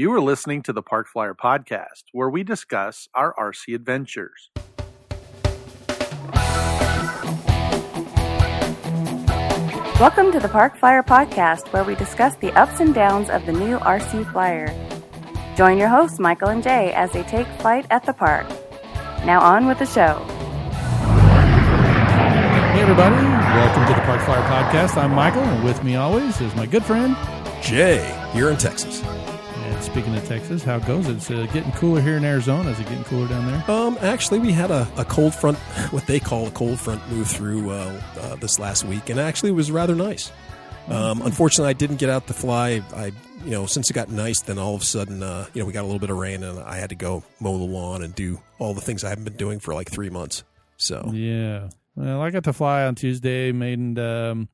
You are listening to the Park Flyer Podcast, where we discuss our RC adventures. Welcome to the Park Flyer Podcast, where we discuss the ups and downs of the new RC Flyer. Join your hosts, Michael and Jay, as they take flight at the park. Now, on with the show. Hey, everybody. Welcome to the Park Flyer Podcast. I'm Michael, and with me always is my good friend. Jay, here in Texas. Speaking of Texas, how goes it? It's uh, getting cooler here in Arizona. Is it getting cooler down there? Um, actually, we had a, a cold front, what they call a cold front, move through uh, uh, this last week, and actually it was rather nice. Um, unfortunately, I didn't get out to fly. I, you know, since it got nice, then all of a sudden, uh, you know, we got a little bit of rain, and I had to go mow the lawn and do all the things I haven't been doing for like three months. So Yeah. Well, I got to fly on Tuesday. Made and um,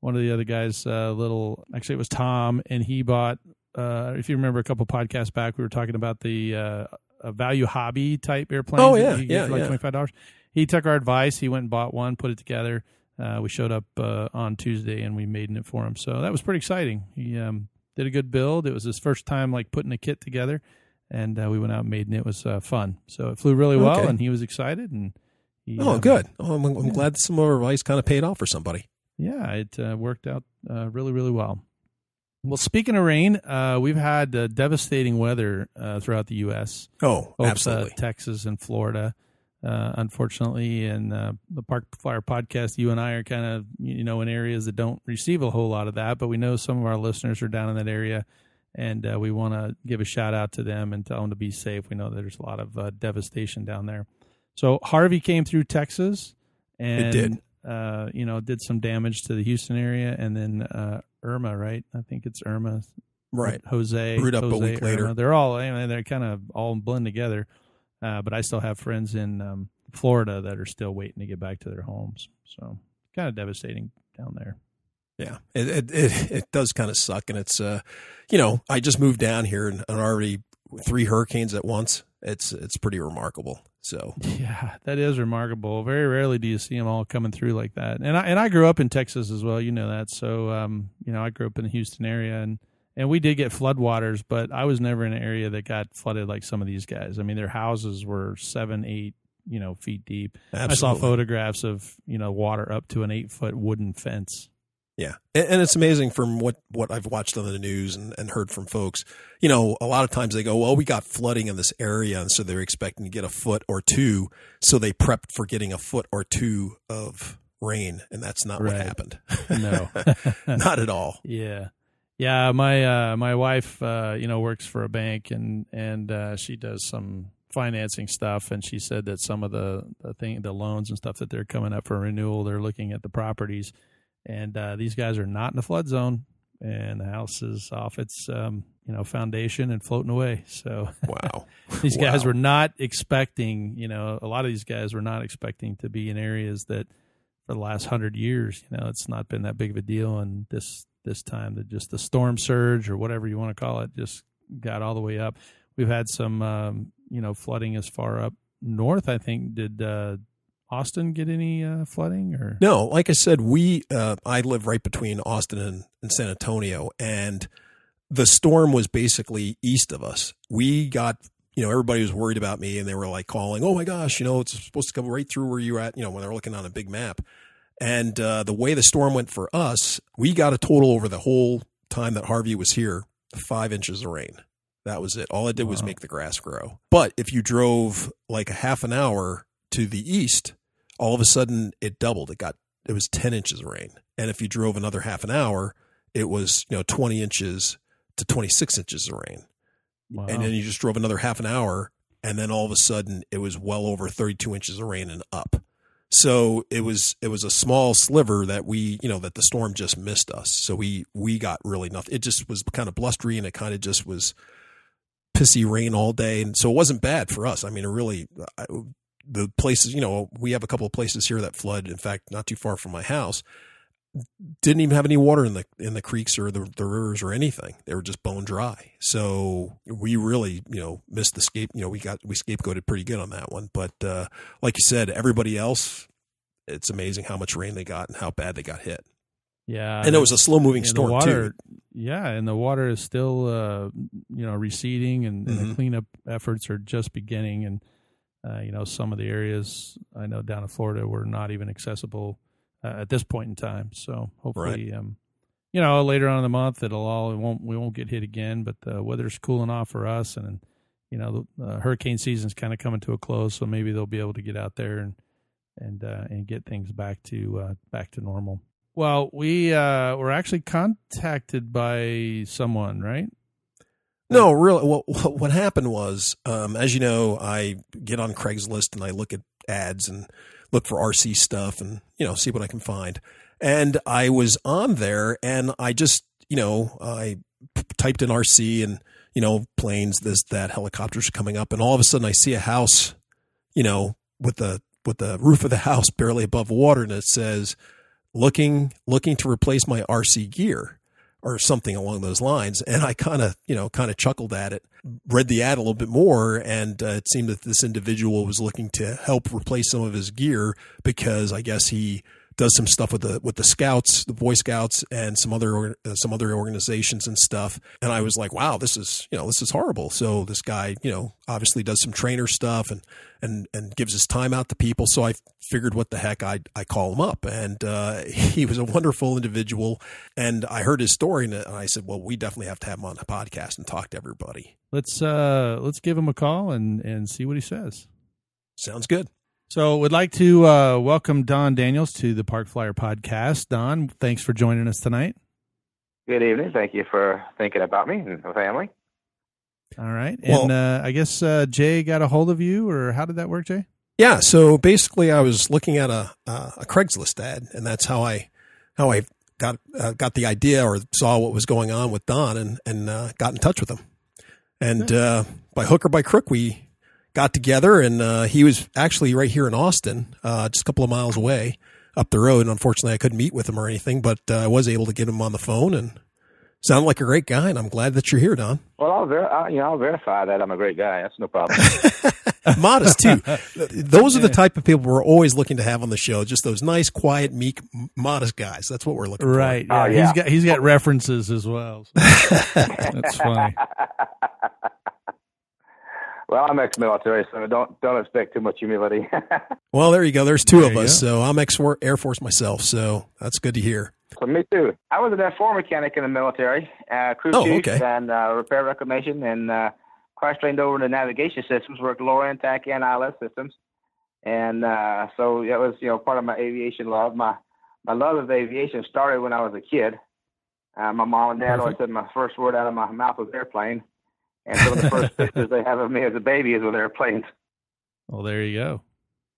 one of the other guys, uh, little actually it was Tom, and he bought. Uh, if you remember a couple podcasts back, we were talking about the uh, a value hobby type airplane. Oh, yeah, yeah, for like yeah. twenty five dollars. He took our advice. He went and bought one, put it together. Uh, we showed up uh, on Tuesday and we made it for him. So that was pretty exciting. He um, did a good build. It was his first time like putting a kit together, and uh, we went out and made it. It was uh, fun. So it flew really well, Okay. and he was excited. And he, oh, um, good. Oh, I'm, I'm glad some of our advice kind of paid off for somebody. yeah, it uh, worked out uh, really, really well. Well, speaking of rain, uh, we've had uh, devastating weather uh, throughout the U.S., Oh, both absolutely. uh, Texas and Florida. Uh, unfortunately, in uh, the Park Flyer podcast, you and I are kind of you know in areas that don't receive a whole lot of that, but we know some of our listeners are down in that area, and uh, we want to give a shout out to them and tell them to be safe. We know there's a lot of uh, devastation down there. So Harvey came through Texas, and did. Uh, you know did some damage to the Houston area, and then uh, Irma, right? I think it's Irma, right. Jose, Brewed up a Jose, week later. They're all I mean, they're kind of all blend together. Uh, but I still have friends in um, Florida that are still waiting to get back to their homes. So kind of devastating down there. Yeah, it it, it, it does kind of suck, and it's uh, you know, I just moved down here and, and already three hurricanes at once. It's it's pretty remarkable. So Yeah, that is remarkable. Very rarely do you see them all coming through like that. And I and I grew up in Texas as well. You know that. So um, you know, I grew up in the Houston area, and and we did get floodwaters, but I was never in an area that got flooded like some of these guys. I mean, their houses were seven, eight, you know, feet deep. I saw photographs of you know water up to an eight foot wooden fence. Yeah, and, and it's amazing from what what I've watched on the news and, and heard from folks. You know, a lot of times they go, "Well, we got flooding in this area," and so they're expecting to get a foot or two. So they prepped for getting a foot or two of rain, and that's not what happened. No. not at all. Yeah. Yeah, my uh my wife uh you know works for a bank and and uh she does some financing stuff and she said that some of the the thing the loans and stuff that they're coming up for renewal they're looking at the properties and uh these guys are not in the flood zone and the house is off its um you know foundation and floating away. So Wow. these guys were not expecting, you know, a lot of these guys were not expecting to be in areas that for the last hundred years, you know, it's not been that big of a deal. And this this time, that just the storm surge or whatever you want to call it, just got all the way up. We've had some, um, you know, flooding as far up north. I think did uh, Austin get any uh, flooding or No, like I said, we uh, I live right between Austin and, and San Antonio, and the storm was basically east of us. We got, you know, everybody was worried about me, and they were like calling, "Oh my gosh, you know, it's supposed to come right through where you're at." You know, when they're looking on a big map, and uh, the way the storm went for us, we got a total over the whole time that Harvey was here, five inches of rain. That was it. All it did was make the grass grow. But if you drove like a half an hour to the east, all of a sudden it doubled. It got it was 10 inches of rain. And if you drove another half an hour, it was, you know, 20 inches to 26 inches of rain. Wow. And then you just drove another half an hour and then all of a sudden it was well over 32 inches of rain and up. So it was it was a small sliver that we, you know, that the storm just missed us. So we we got really nothing. It just was kind of blustery and it kind of just was pissy rain all day and so it wasn't bad for us. I mean, it really I, the places, you know, we have a couple of places here that flood. In fact, not too far from my house, didn't even have any water in the in the creeks or the, the rivers or anything. They were just bone dry. So we really, you know, missed the scape. You know, we got we scapegoated pretty good on that one. But uh, like you said, everybody else, it's amazing how much rain they got and how bad they got hit. Yeah, and it was a slow moving storm water, too. Yeah, and the water is still, uh, you know, receding, and, and the Mhm. cleanup efforts are just beginning. And uh, you know, some of the areas I know down in Florida were not even accessible uh, at this point in time. So hopefully, um, you know, later on in the month, it'll all it won't we won't get hit again. But the weather's cooling off for us, and you know, the uh, hurricane season's kind of coming to a close. So maybe they'll be able to get out there and and uh, and get things back to uh, back to normal. Well, we uh, were actually contacted by someone, right? No, really. What what happened was, um, as you know, I get on Craigslist and I look at ads and look for RC stuff and you know see what I can find. And I was on there and I just you know I p- typed in RC and you know planes, this that helicopters coming up, and all of a sudden I see a house, you know, with the with the roof of the house barely above water, and it says looking looking to replace my RC gear or something along those lines. And I kind of, you know, kind of chuckled at it, read the ad a little bit more, and uh, it seemed that this individual was looking to help replace some of his gear because I guess he does some stuff with the with the scouts, the Boy Scouts, and some other uh, some other organizations and stuff. And I was like, wow, this is you know this is horrible. So this guy, you know, obviously does some trainer stuff and and and gives his time out to people. So I figured, what the heck, I I call him up, and uh, he was a wonderful individual. And I heard his story, and I said, well, we definitely have to have him on the podcast and talk to everybody. Let's uh, let's give him a call and and see what he says. Sounds good. So, we'd like to uh, welcome Don Daniels to the Park Flyer podcast. Don, thanks for joining us tonight. Good evening. Thank you for thinking about me and the family. All right, Well- and uh, I guess uh, Jay got a hold of you, or how did that work, Jay? Yeah. So basically, I was looking at a uh, a Craigslist ad, and that's how I how I got uh, got the idea or saw what was going on with Don, and and uh, got in touch with him. And uh, by hook or by crook, we got together, and uh, he was actually right here in Austin, uh, just a couple of miles away up the road. And unfortunately, I couldn't meet with him or anything, but uh, I was able to get him on the phone, and sounded like a great guy. And I'm glad that you're here, Don. Well, I'll, ver- I, you know, I'll verify that I'm a great guy. That's no problem. modest too. Those are the type of people we're always looking to have on the show. Just those nice, quiet, meek, modest guys. That's what we're looking for. Right. Oh, Yeah, yeah. he's got he's got references as well. So That's funny. Well, I'm ex-military, so don't don't expect too much humility. Well, there you go. There's two There of us. go. So I'm ex Air Force myself. So that's good to hear. so me too. I was an F4 mechanic in the military, uh, crew Oh, chief okay. and uh, repair reclamation, and uh, cross-trained over into navigation systems, worked lower end TAC and ILS systems, and uh, so that was you know part of my aviation love. My my love of aviation started when I was a kid. Uh, my mom and dad always said my first word out of my mouth was airplane, and some of the first pictures they have of me as a baby is with airplanes. Well, there you go.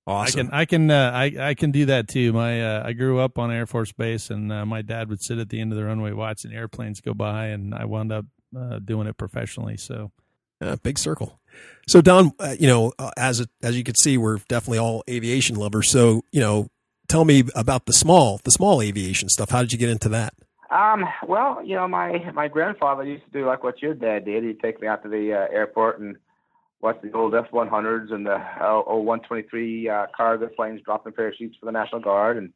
Awesome. I can I can uh, I I can do that too. My uh, I grew up on Air Force Base, and uh, my dad would sit at the end of the runway watching airplanes go by, and I wound up uh, doing it professionally. So Uh, big circle. So Don, uh, you know, uh, as it, as you can see, we're definitely all aviation lovers. So you know, tell me about the small the small aviation stuff. How did you get into that? Um, well, you know, my my grandfather used to do like what your dad did. He'd take me out to the uh, airport and watch the old F-100s and the uh, old 123 uh, cargo planes dropping parachutes for the National Guard. And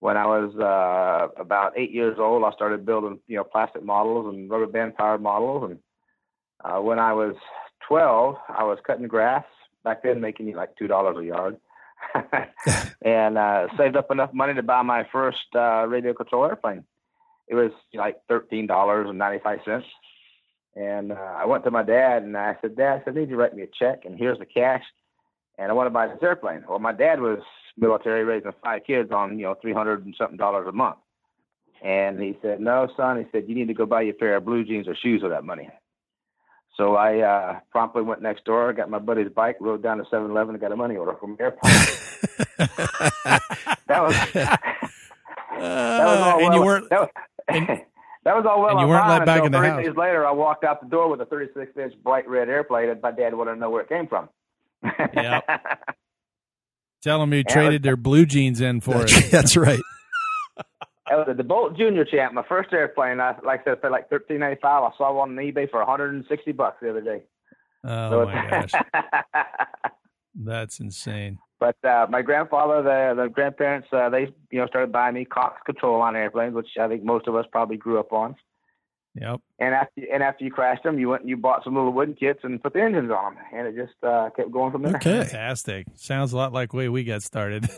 when I was uh, about eight years old, I started building, you know, plastic models and rubber band powered models. And uh, when I was 12, I was cutting grass back then, making like two dollars a yard. and uh, saved up enough money to buy my first uh, radio control airplane it was like thirteen dollars and ninety five cents. And uh, I went to my dad and I said, Dad, I said, I need you to write me a check and here's the cash. And I want to buy this airplane. Well, my dad was military, raising five kids on you know three hundred and something dollars a month. And he said, No, son. He said, You need to go buy you a pair of blue jeans or shoes with that money. So I uh, promptly went next door, got my buddy's bike, rode down to 7-Eleven, and got a money order from the airport. that was that was all Uh, and well, you weren't that was, and- that was all well and you weren't fine let back in the 30 house. days later I walked out the door with a 36 inch bright red airplane and my dad wanted to know where it came from. Yep. tell them you Yeah, traded their blue jeans in for it. That's, that's right. That was a DeBolt Junior Champ, my first airplane. I, like I said, I paid like thirteen ninety five. I saw one on eBay for one hundred and sixty bucks the other day. Oh So my gosh, that's insane. But uh, my grandfather, the the grandparents, uh, they you know started buying me Cox control line airplanes, which I think most of us probably grew up on. Yep. And after and after you crashed them, you went and you bought some little wooden kits and put the engines on them, and it just uh, kept going from there. Okay. Fantastic. Sounds a lot like the way we got started.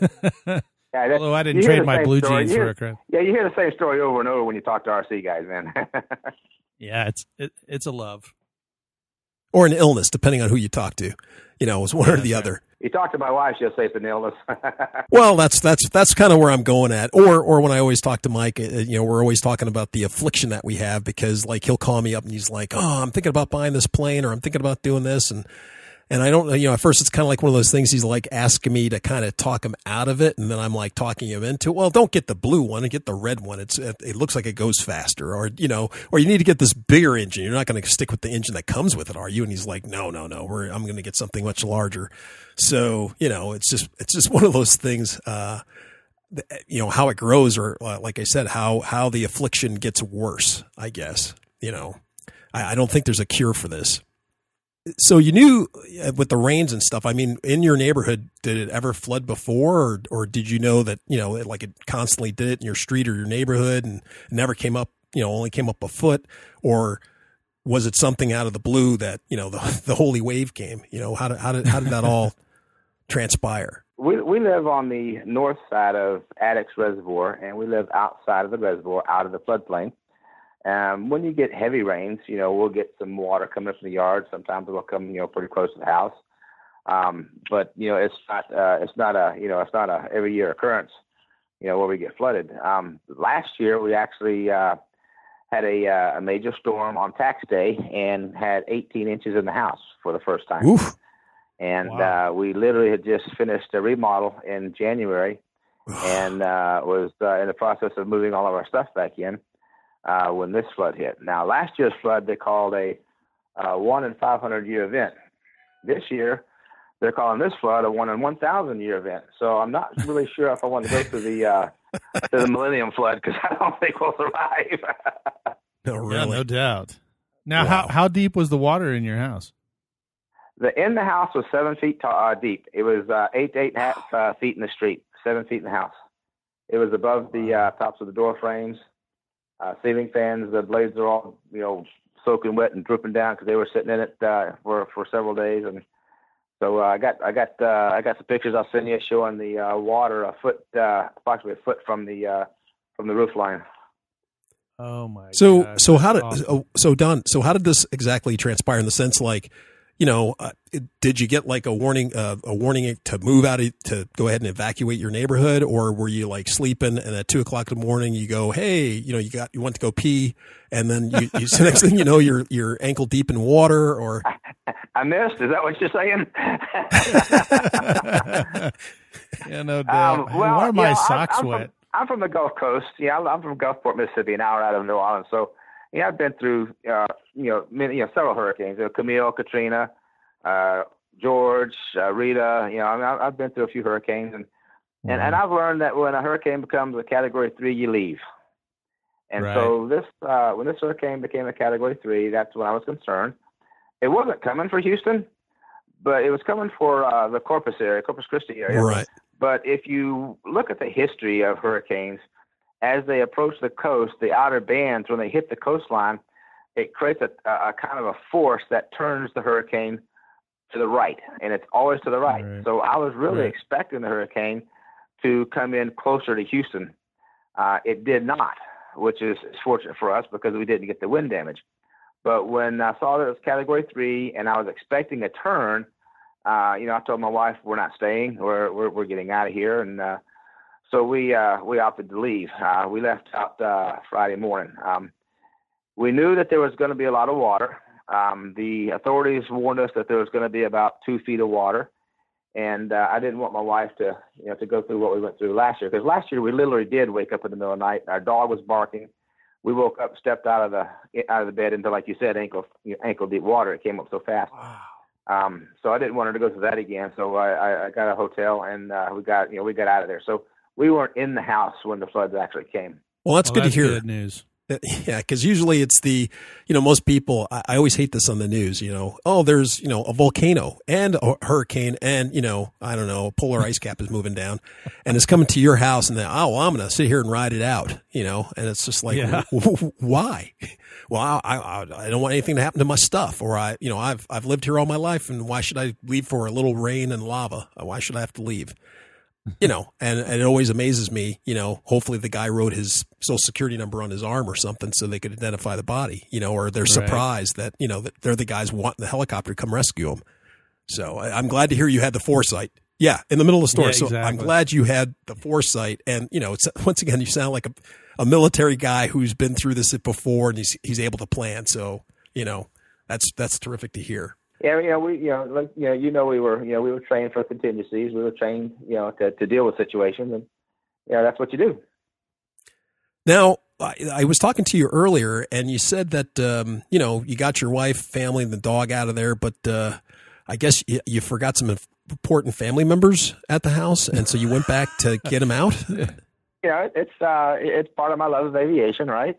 Yeah, that- Although I you didn't hear trade the my same blue story. jeans You for a crown. Yeah, you hear the same story over and over when you talk to RC guys, man. Yeah, it's it, it's a love. Or an illness, depending on who you talk to. You know, it's one or the sure. other. You talk to my wife, she'll say it's an illness. Well, that's that's that's kind of where I'm going at. Or or when I always talk to Mike, uh, you know, we're always talking about the affliction that we have because like he'll call me up and he's like, "Oh, I'm thinking about buying this plane or I'm thinking about doing this." And and I don't you know, at first it's kind of like one of those things he's like asking me to kind of talk him out of it and then I'm like talking him into, "Well, don't get the blue one and get the red one. It's it, looks like it goes faster." Or, you know, or you need to get this bigger engine. You're not going to stick with the engine that comes with it, are you? And he's like, "No, no, no. We're I'm going to get something much larger." So, you know, it's just it's just one of those things uh you know how it grows or uh, like i said how how the affliction gets worse i guess you know I, I don't think there's a cure for this so you knew uh, with the rains and stuff i mean in your neighborhood did it ever flood before? Or, or did you know that you know it, like it constantly did it in your street or your neighborhood and never came up you know only came up a foot or was it something out of the blue that you know the, the holy wave came? You know how did, how did, how did that all transpire? We we live on the north side of Addicks Reservoir, and we live outside of the reservoir, out of the floodplain. Um, when you get heavy rains, you know we'll get some water coming up in the yard. Sometimes it'll come, you know, pretty close to the house. Um, but you know, it's not uh, it's not a you know it's not a every year occurrence. You know where we get flooded. Um, last year we actually uh, had a uh, a major storm on tax day and had 18 inches in the house for the first time Oof. and Wow. uh, we literally had just finished a remodel in January, and uh, was uh, in the process of moving all of our stuff back in uh, when this flood hit. Now, last year's flood they called a uh, one in 500 year event. This year, they're calling this flood a one in 1,000 year event. So I'm not really sure if I want to go through the uh, to the Millennium Flood because I don't think we'll survive. no Yeah, no doubt. Now, Wow. how how deep was the water in your house? The in the house was seven feet ta- uh, deep. It was uh, eight to eight and a half uh, feet in the street, seven feet in the house. It was above the uh, tops of the door frames, uh, ceiling fans. The blades are all you know soaking wet and dripping down because they were sitting in it uh, for for several days. And so uh, I got I got uh, I got some pictures I'll send you showing the uh, water a foot uh, approximately a foot from the uh, from the roof line. Oh my. So gosh, so how did awesome. oh, so Don so how did this exactly transpire in the sense like you know uh, did you get like a warning uh, a warning to move out of, to go ahead and evacuate your neighborhood or were you like sleeping and at two o'clock in the morning you go hey you know you got you went to go pee and then you, you so next thing you know you're you're ankle deep in water or I missed. Is that what you're saying? yeah, no doubt. Um, well, why are you my know, I'm- socks I'm wet? From, I'm from the Gulf Coast. Yeah, I'm- I'm from Gulfport, Mississippi, an hour out of New Orleans. So, yeah, I've been through, uh, you know, many, you know, several hurricanes. You know, Camille, Katrina, uh, George, uh, Rita. You know, I mean, I- I've been through a few hurricanes, and and, and I've learned that when a hurricane becomes a Category Three, you leave. And so this, uh, when this hurricane became a Category Three, that's when I was concerned. It wasn't coming for Houston, but it was coming for uh, the Corpus area, Corpus Christi area. right But if you look at the history of hurricanes, as they approach the coast, the outer bands, when they hit the coastline, it creates a, a, kind of a force that turns the hurricane to the right, and it's always to the right. Right. So I was really Right. expecting the hurricane to come in closer to Houston. Uh, it did not, which is is fortunate for us because we didn't get the wind damage. But when I saw that it was Category Three, and I was expecting a turn, uh, you know, I told my wife we're not staying. We're we're, we're getting out of here, and uh, so we uh, we opted to leave. Uh, we left out uh, Friday morning. Um, we knew that there was going to be a lot of water. Um, the authorities warned us that there was going to be about two feet of water, and uh, I didn't want my wife to you know to go through what we went through last year because last year we literally did wake up in the middle of the night. Our dog was barking. We woke up, stepped out of the out of the bed into like you said ankle ankle deep water. It came up so fast. Um, so I didn't want her to go through that again. So I, I, I got a hotel and uh, we got you know we got out of there. So we weren't in the house when the floods actually came. well that's Well, good to hear Good news. Yeah, because usually it's the, you know, most people, I, I, always hate this on the news, you know, oh, there's, you know, a volcano and a hurricane and, you know, I don't know, a polar ice cap is moving down and it's coming to your house and then, oh, well, I'm going to sit here and ride it out, you know, and it's just like, yeah. why? Well, I, I, I don't want anything to happen to my stuff or I, you know, I've, I've lived here all my life and why should I leave for a little rain and lava? Why should I have to leave? You know, and, and, it always amazes me, you know, hopefully the guy wrote his social security number on his arm or something so they could identify the body, you know, or they're surprised right. that, you know, that they're the guys wanting the helicopter to come rescue them. So I, am glad to hear you had the foresight. Yeah, in the middle of the story. Yeah, exactly. So I'm glad you had the foresight. And, you know, it's, once again, you sound like a, a military guy who's been through this before and he's, he's able to plan. So, you know, that's, that's terrific to hear. Yeah, you know, we, you know, like, you know, you know, we were, you know, we were trained for contingencies. We were trained, you know, to, to deal with situations, and you know, that's what you do. Now, I, I was talking to you earlier, and you said that, um, you know, you got your wife, family, and the dog out of there, but uh, I guess you, you forgot some important family members at the house, and so you went back to get them out. you know, it's uh, it's part of my love of aviation, right?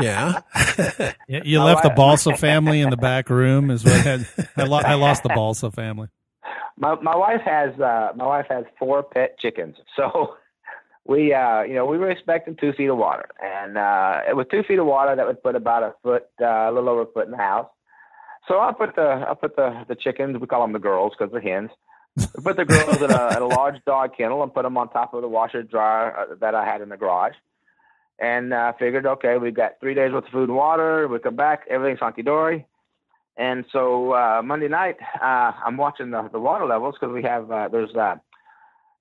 yeah. yeah. You left the Balsa family in the back room. Is what I, I, lo- I lost the Balsa family. My my wife has uh, my wife has four pet chickens, so we uh, you know we were expecting two feet of water, and uh, with two feet of water, that would put about a foot, uh, a little over a foot in the house. So I put the I put the the chickens. We call them the girls because they're hens put the girls in a, in a large dog kennel and put them on top of the washer dryer uh, that I had in the garage. And I uh, figured, okay, we've got three days worth of food and water. We come back, everything's hunky dory. And so uh, Monday night, uh, I'm watching the, the water levels because we have uh, there's uh,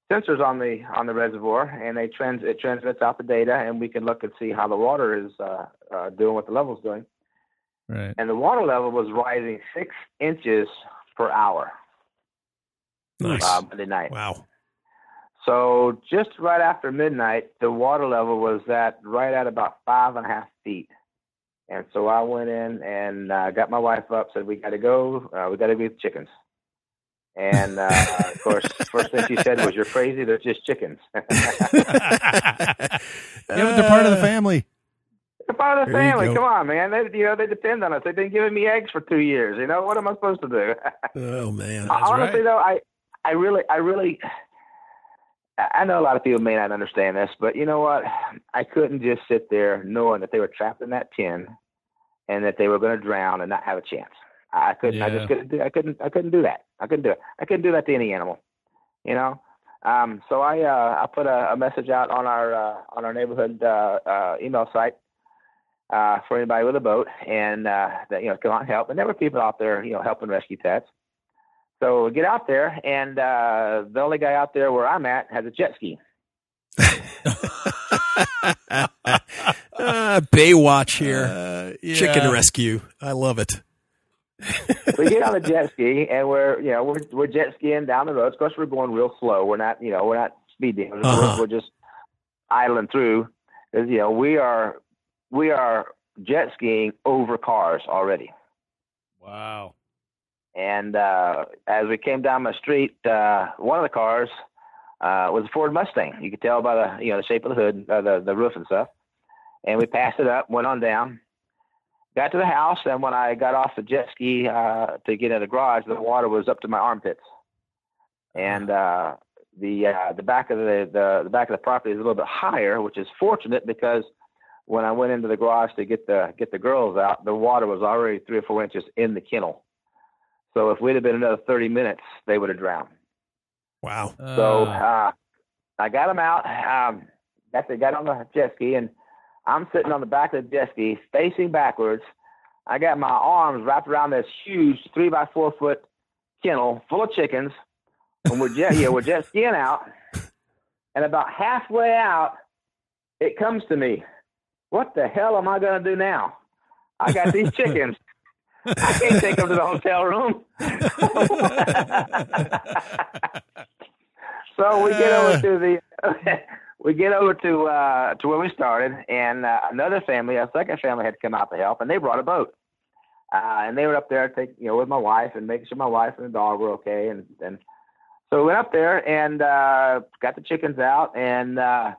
sensors on the on the reservoir, and they trans it transmits out the data, and we can look and see how the water is uh, uh, doing, what the level's doing. Right. And the water level was rising six inches per hour. Nice. Uh, Monday night. Wow. So just right after midnight, the water level was at right at about five and a half feet. And so I went in and uh, got my wife up. Said we got to go. Uh, we got to be with chickens. And uh, of course, first thing she said was, "You're crazy. They're just chickens." yeah, but they're part of the family. They're part of the there family. Come on, man. They, you know, they depend on us. They've been giving me eggs for two years. You know, what am I supposed to do? oh man, honestly right. though, I I really, I really, I know a lot of people may not understand this, but you know what? I couldn't just sit there knowing that they were trapped in that tin and that they were going to drown and not have a chance. I couldn't. Yeah. I just couldn't. Do, I couldn't. I couldn't do that. I couldn't do it. I couldn't do that to any animal. You know. Um, so I uh, I put a, a, message out on our uh, on our neighborhood uh, uh email site uh, for anybody with a boat and uh, that you know come out and help. And there were people out there you know helping rescue pets. So we get out there, and uh, the only guy out there where I'm at has a jet ski. uh, Baywatch here, uh, yeah. chicken rescue. I love it. we get on the jet ski, and we're you know we're we're jet skiing down the road. Of course, we're going real slow. We're not you know we're not speeding. Uh-huh. We're, we're just idling through because you know we are we are jet skiing over cars already. Wow. And uh, as we came down my street, uh, one of the cars uh, was a Ford Mustang. You could tell by the you know the shape of the hood, uh, the the roof and stuff. And we passed it up, went on down, got to the house, and when I got off the jet ski uh, to get in the garage, the water was up to my armpits. And uh, the the back of the, the the back of the property is a little bit higher, which is fortunate because when I went into the garage to get the get the girls out, the water was already three or four inches in the kennel. So if we'd have been another 30 minutes, they would have drowned. Wow. So uh, I got them out. Um, got, the, got on the jet ski, and I'm sitting on the back of the jet ski, facing backwards. I got my arms wrapped around this huge three by four foot kennel full of chickens. And we're jet, yeah, we're jet skiing out. And about halfway out, it comes to me. What the hell am I going to do now? I got these chickens. I can't take them to the hotel room. so we get over to the we get over to uh, to where we started, and uh, another family, a second family, had come out to help, and they brought a boat. Uh, and they were up there, take, you know, with my wife and making sure my wife and the dog were okay, and and so we went up there and uh, got the chickens out, and uh,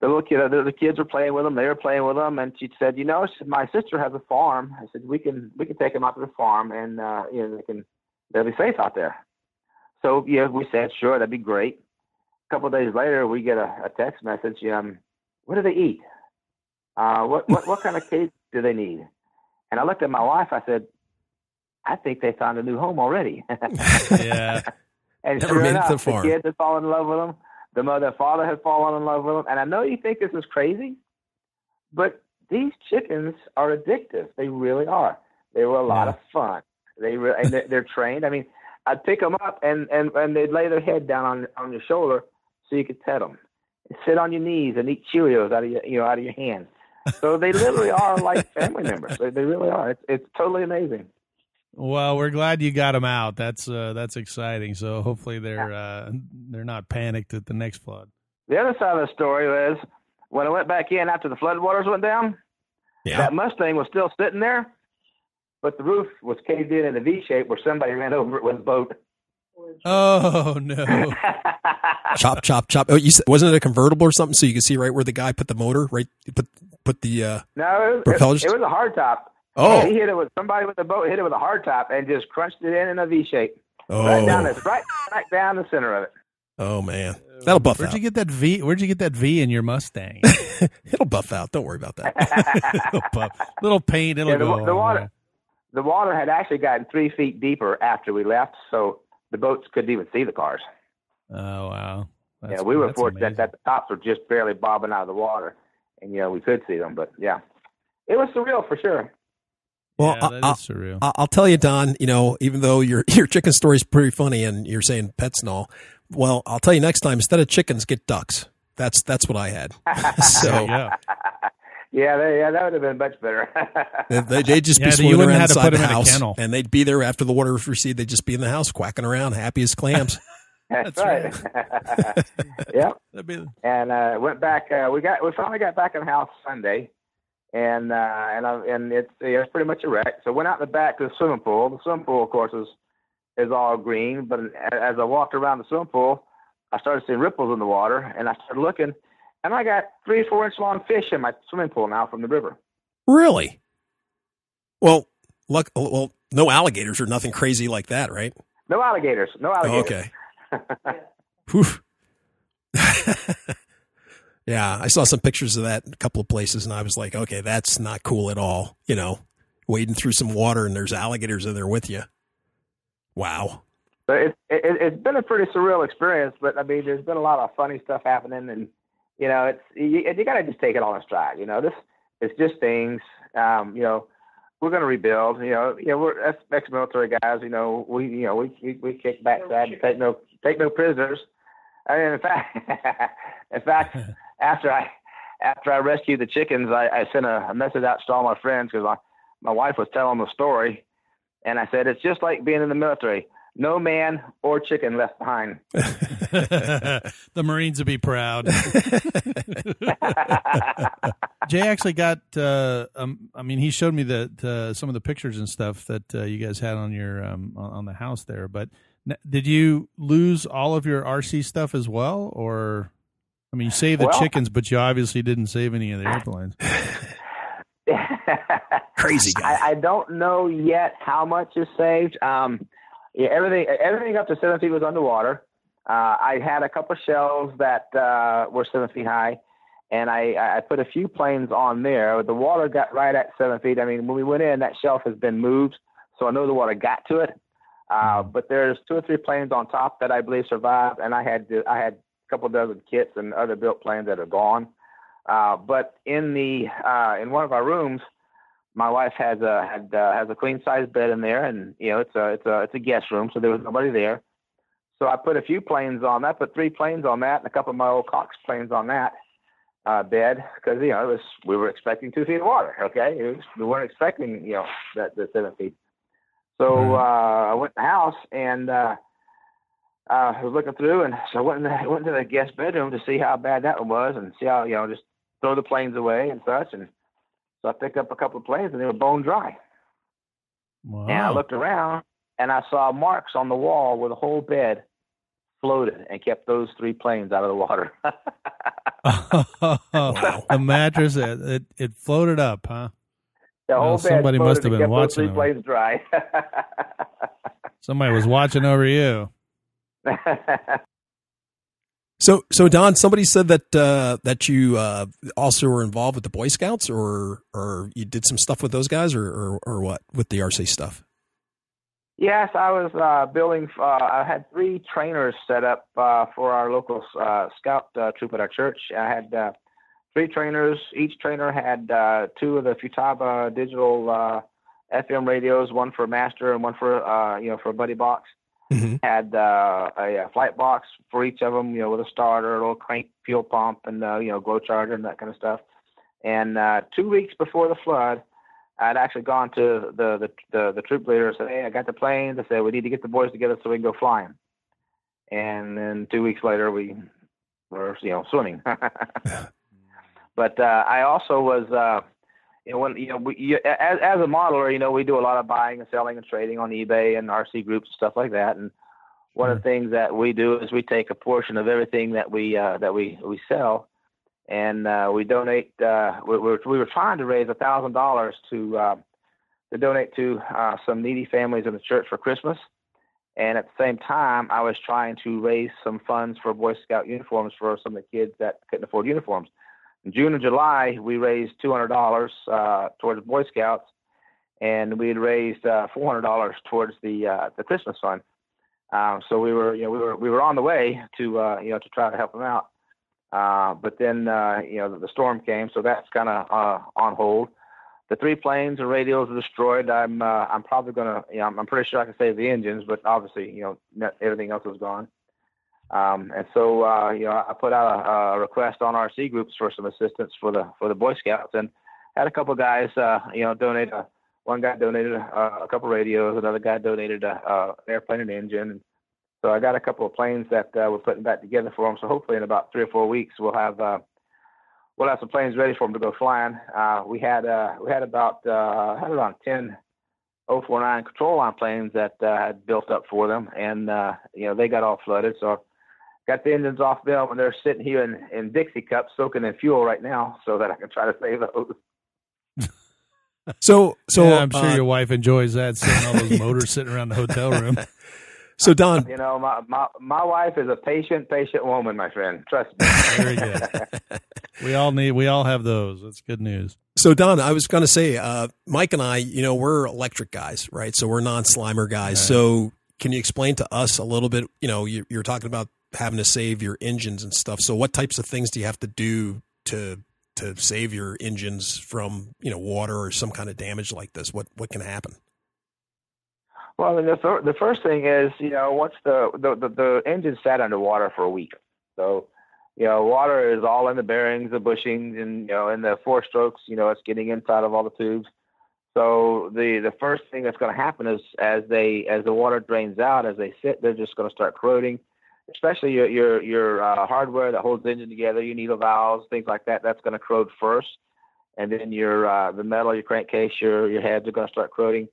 the little kid, the, the kids were playing with them. They were playing with them, and she said, "You know, she said, my sister has a farm." I said, "We can we can take them out to the farm, and uh, you know they can they'll be safe out there." So yeah, we said, "Sure, that'd be great." A couple of days later, we get a, a text message. Um, what do they eat? Uh, what what what kind of cage do they need? And I looked at my wife. I said, "I think they found a new home already." yeah. and Never sure made it to enough, the the kids had fallen in love with them. The mother and father had fallen in love with them. And I know you think this is crazy, but these chickens are addictive. They really are. They were a lot Yeah. of fun. They re- and they're, they're trained. I mean, I'd pick them up and and and they'd lay their head down on on your shoulder so you could pet them. Sit on your knees and eat Cheerios out of your you know out of your hands. So they literally are like family members. They, they really are. It's it's totally amazing. Well, we're glad you got them out. That's uh, that's exciting. So hopefully they're uh, they're not panicked at the next flood. The other side of the story was when I went back in after the floodwaters went down. Yeah. That Mustang was still sitting there, but the roof was caved in in a V shape where somebody ran over it with a boat. Oh no! chop, chop, chop. Oh, you said, wasn't it a convertible or something? So you could see right where the guy put the motor, right? Put put the. uh no, it was, Propellers? it, it was a hard top. Oh, he hit it with somebody with the boat hit it with a hard top and just crunched it in in a V shape, oh, right down oh. the right, right down the center of it. oh man, that'll buff Where'd out. you get that V? Where'd you get that V in your Mustang? It'll buff out. Don't worry about that. little, little paint. It'll Yeah, the, go. the water, way. the water had actually gotten three feet deeper after we left, so the boats couldn't even see the cars. Oh wow! That's, yeah, we were fortunate amazing. that the tops were just barely bobbing out of the water, and you know we could see them. But yeah, it was surreal for sure. Well, yeah, I- that I- is surreal. I- I'll tell you, Don. You know, even though your your chicken story is pretty funny, and you're saying pets and all, well, I'll tell you next time. Instead of chickens, get ducks. That's that's what I had. So you go. yeah, they, yeah, that would have been much better. they they just Yeah, be you swimming wouldn't around have to inside put the them in a house, kennel. and they'd be there after the water receded. They'd just be in the house quacking around, happy as clams. That's, That's right. yep. That'd be- And uh, went back. Uh, we got we finally got back in the house Sunday, and uh, and I, and it's yeah, it's pretty much a wreck. So went out in the back to the swimming pool. The swimming pool, of course, is is all green. But as I walked around the swimming pool, I started seeing ripples in the water, and I started looking, and I got three four inch long fish in my swimming pool now from the river. really? Well, luck. Well, no alligators or nothing crazy like that, right? No alligators. No Oh, alligators. okay. Whew. yeah, I saw some pictures of that in a couple of places, and I was like, okay, that's not cool at all. You know, wading through some water and there's alligators in there with you. Wow. But it, it, it's been a pretty surreal experience. But I mean, there's been a lot of funny stuff happening, and you know, it's you, you got to just take it all in stride. You know, this it's just things. Um, you know, we're going to rebuild. You know, you know, we're ex- ex-military guys. You know, we you know we we, we kick backside and take no take no prisoners. I mean, in fact, in fact, after I after I rescued the chickens, I, I sent a, a message out to all my friends because my my wife was telling the story, and I said it's just like being in the military. No man or chicken left behind. the Marines would be proud. Jay actually got. Uh, um, I mean, he showed me that uh, some of the pictures and stuff that uh, you guys had on your um, on, on the house there. But n- did you lose all of your RC stuff as well, or? I mean, you saved the Well- chickens, but you obviously didn't save any of the airplanes. Crazy guy. I, I don't know yet how much is saved. Um, yeah, everything everything up to seven feet was underwater. Uh, I had a couple shelves that uh, were seven feet high, and I, I put a few planes on there. The water got right at seven feet. I mean, when we went in, that shelf has been moved, so I know the water got to it. Uh, but there's two or three planes on top that I believe survived, and I had I had a couple dozen kits and other built planes that are gone. Uh, but in the uh, in one of our rooms, my wife has a had uh, has a queen size bed in there, and you know it's a it's a it's a guest room, so there was nobody there. So I put a few planes on that, put three planes on that, and a couple of my old Cox planes on that uh, bed because you know it was we were expecting two feet of water. Okay, it was, we weren't expecting you know that the seven feet. So uh, I went in the house and uh, I was looking through, and so I went in the, went to the guest bedroom to see how bad that one was, and see how you know just throw the planes away and such, and so I picked up a couple of planes, and they were bone dry. Wow. And I looked around and I saw marks on the wall where the whole bed floated and kept those three planes out of the water. oh, the mattress it, it, it floated up, huh? The whole Well, somebody must have been kept those three watching planes dry. Somebody was watching over you. So, so Don, somebody said that uh, that you uh, also were involved with the Boy Scouts, or or you did some stuff with those guys, or or, or what with the RC stuff? Yes, I was uh, building. Uh, I had three trainers set up uh, for our local uh, scout uh, troop at our church. I had uh, three trainers. Each trainer had two of the Futaba digital FM radios, one for master and one for you know for buddy box. Mm-hmm. Had uh, a, a flight box for each of them, you know, with a starter, a little crank fuel pump, and uh, you know, glow charger and that kind of stuff. And uh, two weeks before the flood, I'd actually gone to the the the, the troop leader and said, "Hey, I got the plane." They said, "We need to get the boys together so we can go flying." And then two weeks later, we were you know swimming. but uh, I also was, uh, you know, when you know, we, you, as as a modeler, you know, we do a lot of buying and selling and trading on eBay and RC groups and stuff like that. And one of the things that we do is we take a portion of everything that we uh, that we we sell and uh, we donate. Uh, we, we, were, we were trying to raise a thousand dollars to uh, to donate to uh, some needy families in the church for Christmas, and at the same time, I was trying to raise some funds for Boy Scout uniforms for some of the kids that couldn't afford uniforms. In June and July, we raised two hundred dollars uh, towards Boy Scouts, and we had raised uh, four hundred dollars towards the uh, the Christmas fund. Um, so we were, you know, we were we were on the way to uh, you know to try to help them out. Uh, but then, uh, you know, the, the storm came, so that's kind of on hold. The three planes and radios are destroyed. I'm, I'm probably gonna, you know, I'm, I'm pretty sure I can save the engines, but obviously, you know, everything else is gone. Um, and so, uh, you know, I put out a, a request on RC groups for some assistance for the for the Boy Scouts, and had a couple guys, uh, you know, donate. A, one guy donated a, a couple radios, another guy donated a, a an airplane and engine, and so I got a couple of planes that uh, we're putting back together for them. So hopefully in about three or four weeks we'll have uh, we'll have some planes ready for them to go flying. Uh, we had uh, we had about uh, had around 10 049 control line planes that uh, had built up for them, and uh, you know they got all flooded. So got the engines off them, and they're sitting here in, in Dixie cups soaking in fuel right now, so that I can try to save those. So, so yeah, I'm sure uh, your wife enjoys that, seeing all those motors sitting around the hotel room. so Don, You know, my, my my wife is a patient, patient woman, my friend. Trust me. Very good. We all need. We all have those. That's good news. So Don, I was going to say, uh, Mike and I, you know, we're electric guys, right? So we're non-slimer guys. Right. So can you explain to us a little bit? You know, you, you're talking about having to save your engines and stuff. So what types of things do you have to do to to save your engines from you know water or some kind of damage like this? What what can happen? Well, the fir- the first thing is, you know, once the the the, the engine sat underwater for a week, so you know, water is all in the bearings, the bushings, and you know, in the four strokes, you know, it's getting inside of all the tubes. So the the first thing that's going to happen is as they as the water drains out, as they sit, they're just going to start corroding. Especially your your your uh, hardware that holds the engine together, your needle valves, things like that. That's going to corrode first, and then your uh, the metal, your crankcase, your your heads are going to start corroding.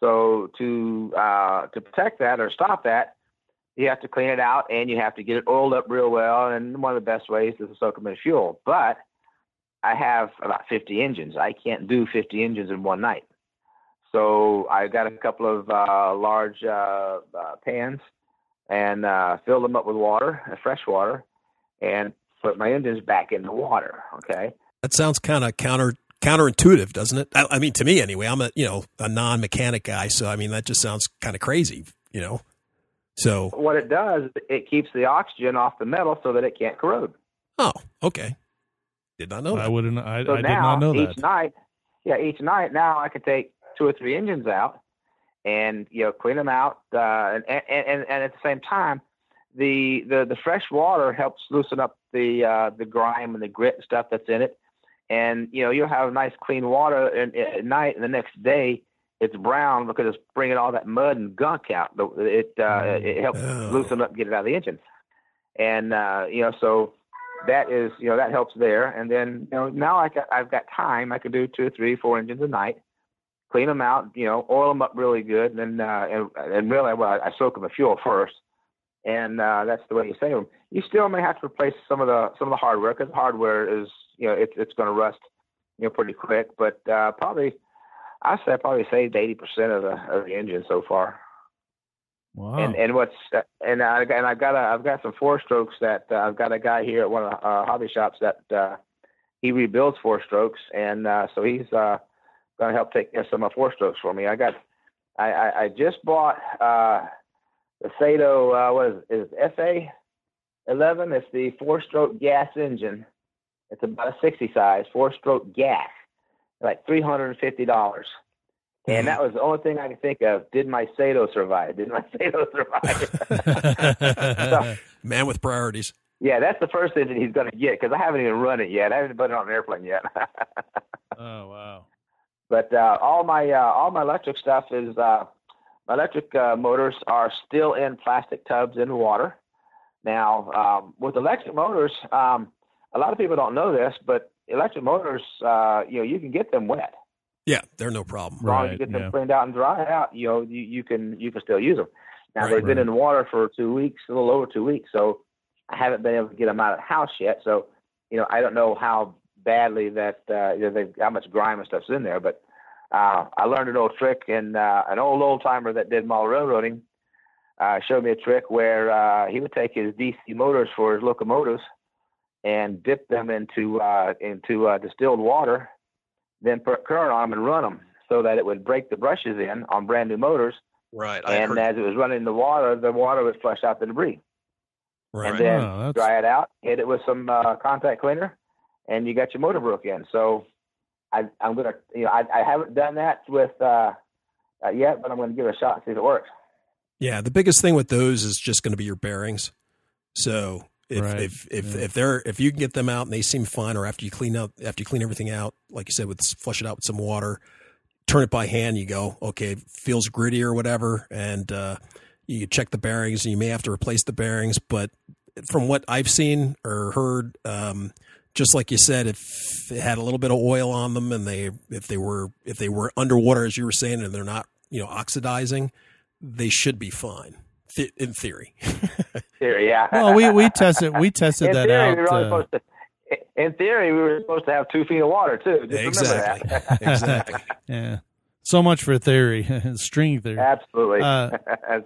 So to uh, to protect that or stop that, you have to clean it out and you have to get it oiled up real well. And one of the best ways is to soak them in fuel. But I have about 50 engines. I can't do 50 engines in one night. So I got a couple of uh, large uh, uh, pans and uh, filled them up with water, uh, fresh water, and put my engines back in the water. Okay. That sounds kind of counter counterintuitive, doesn't it? I, I mean, to me anyway. I'm a you know a non-mechanic guy, so I mean that just sounds kind of crazy, you know. So What it does, it keeps the oxygen off the metal so that it can't corrode. oh, okay, did not know That. I that. wouldn't. I, So I did not know that. each that. night, yeah, each night now I can take two or three engines out and you know clean them out, uh, and, and and and at the same time, the the the fresh water helps loosen up the uh, the grime and the grit and stuff that's in it, and you know you'll have nice clean water and, at night, and the next day it's brown because it's bringing all that mud and gunk out. It uh, it helps Oh. loosen up, get it out of the engine, and uh, you know so that is you know that helps there. And then you know now I got, I've got time. I can do two three four engines a night clean them out you know oil them up really good and uh, and, and really well I soak them in fuel first and uh, that's the way you save them. You still may have to replace some of the some of the hardware because hardware is you know it's it's going to rust you know pretty quick. But uh, probably I say I probably saved eighty percent of the of the engine so far. Wow. And and what's and I and I've got a I've got some four strokes that uh, I've got a guy here at one of the uh, hobby shops that uh, he rebuilds four strokes, and uh, so he's uh, going to help take care of some of my four strokes for me. I got I I, I just bought uh, the Saito uh, what is is FA eleven. It's the four stroke gas engine. It's about a sixty size four stroke gas, like three hundred and fifty dollars. And that was the only thing I could think of. Did my Saito survive? Did my Saito survive? Man with priorities. yeah, that's the first engine he's going to get because I haven't even run it yet. I haven't put it on an airplane yet. oh wow. But uh, all my uh, all my electric stuff is uh, my electric uh, motors are still in plastic tubs in water. Now, um, with electric motors, um, a lot of people don't know this, but electric motors, uh, you know, you can get them wet. Yeah, they're no problem. As long as you get them yeah. cleaned out and dried out, you know, you, you can you can still use them. Now Right, they've been right. in water for two weeks, a little over two weeks, so I haven't been able to get them out of the house yet. So, you know, I don't know how badly that uh, you know, they've how much grime and stuff's in there, but uh, I learned an old trick, and uh, an old old timer that did model railroading uh, showed me a trick where uh, he would take his DC motors for his locomotives and dip them into uh, into uh, distilled water, then put current on them and run them so that it would break the brushes in on brand new motors. Right. I And heard, as it was running in the water, the water would flush out the debris. right. And then Wow, that's- dry it out, hit it with some uh, contact cleaner, and you got your motor broke in. So I, I'm gonna, you know, I, I haven't done that with uh, uh, yet, but I'm gonna give it a shot and see if it works. Yeah, the biggest thing with those is just going to be your bearings. So if Right, if if, yeah. if they're if you can get them out and they seem fine, or after you clean out after you clean everything out, like you said, with flush it out with some water, turn it by hand. You go okay, feels gritty or whatever, and uh, you check the bearings, and you may have to replace the bearings. But from what I've seen or heard, um, just like you said, if it had a little bit of oil on them, and they if they were if they were underwater as you were saying, and they're not you know oxidizing, they should be fine th- in theory. Here, yeah. well, we we tested we tested in that theory, out. we were uh, to. In theory, we were supposed to have two feet of water too. Just exactly. exactly. yeah. So much for theory, string theory. Absolutely. Uh,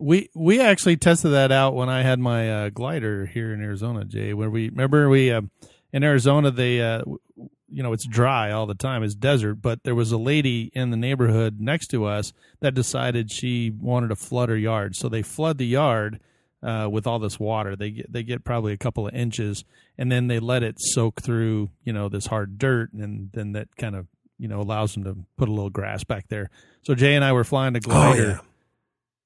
we we actually tested that out when I had my uh, glider here in Arizona, Jay. Where we remember we uh, in Arizona they uh, you know it's dry all the time, it's desert. But there was a lady in the neighborhood next to us that decided she wanted to flood her yard, so they flood the yard uh, with all this water. They get they get probably a couple of inches, and then they let it soak through you know this hard dirt, and then that kind of you know allows them to put a little grass back there. So Jay and I were flying a Oh glider yeah.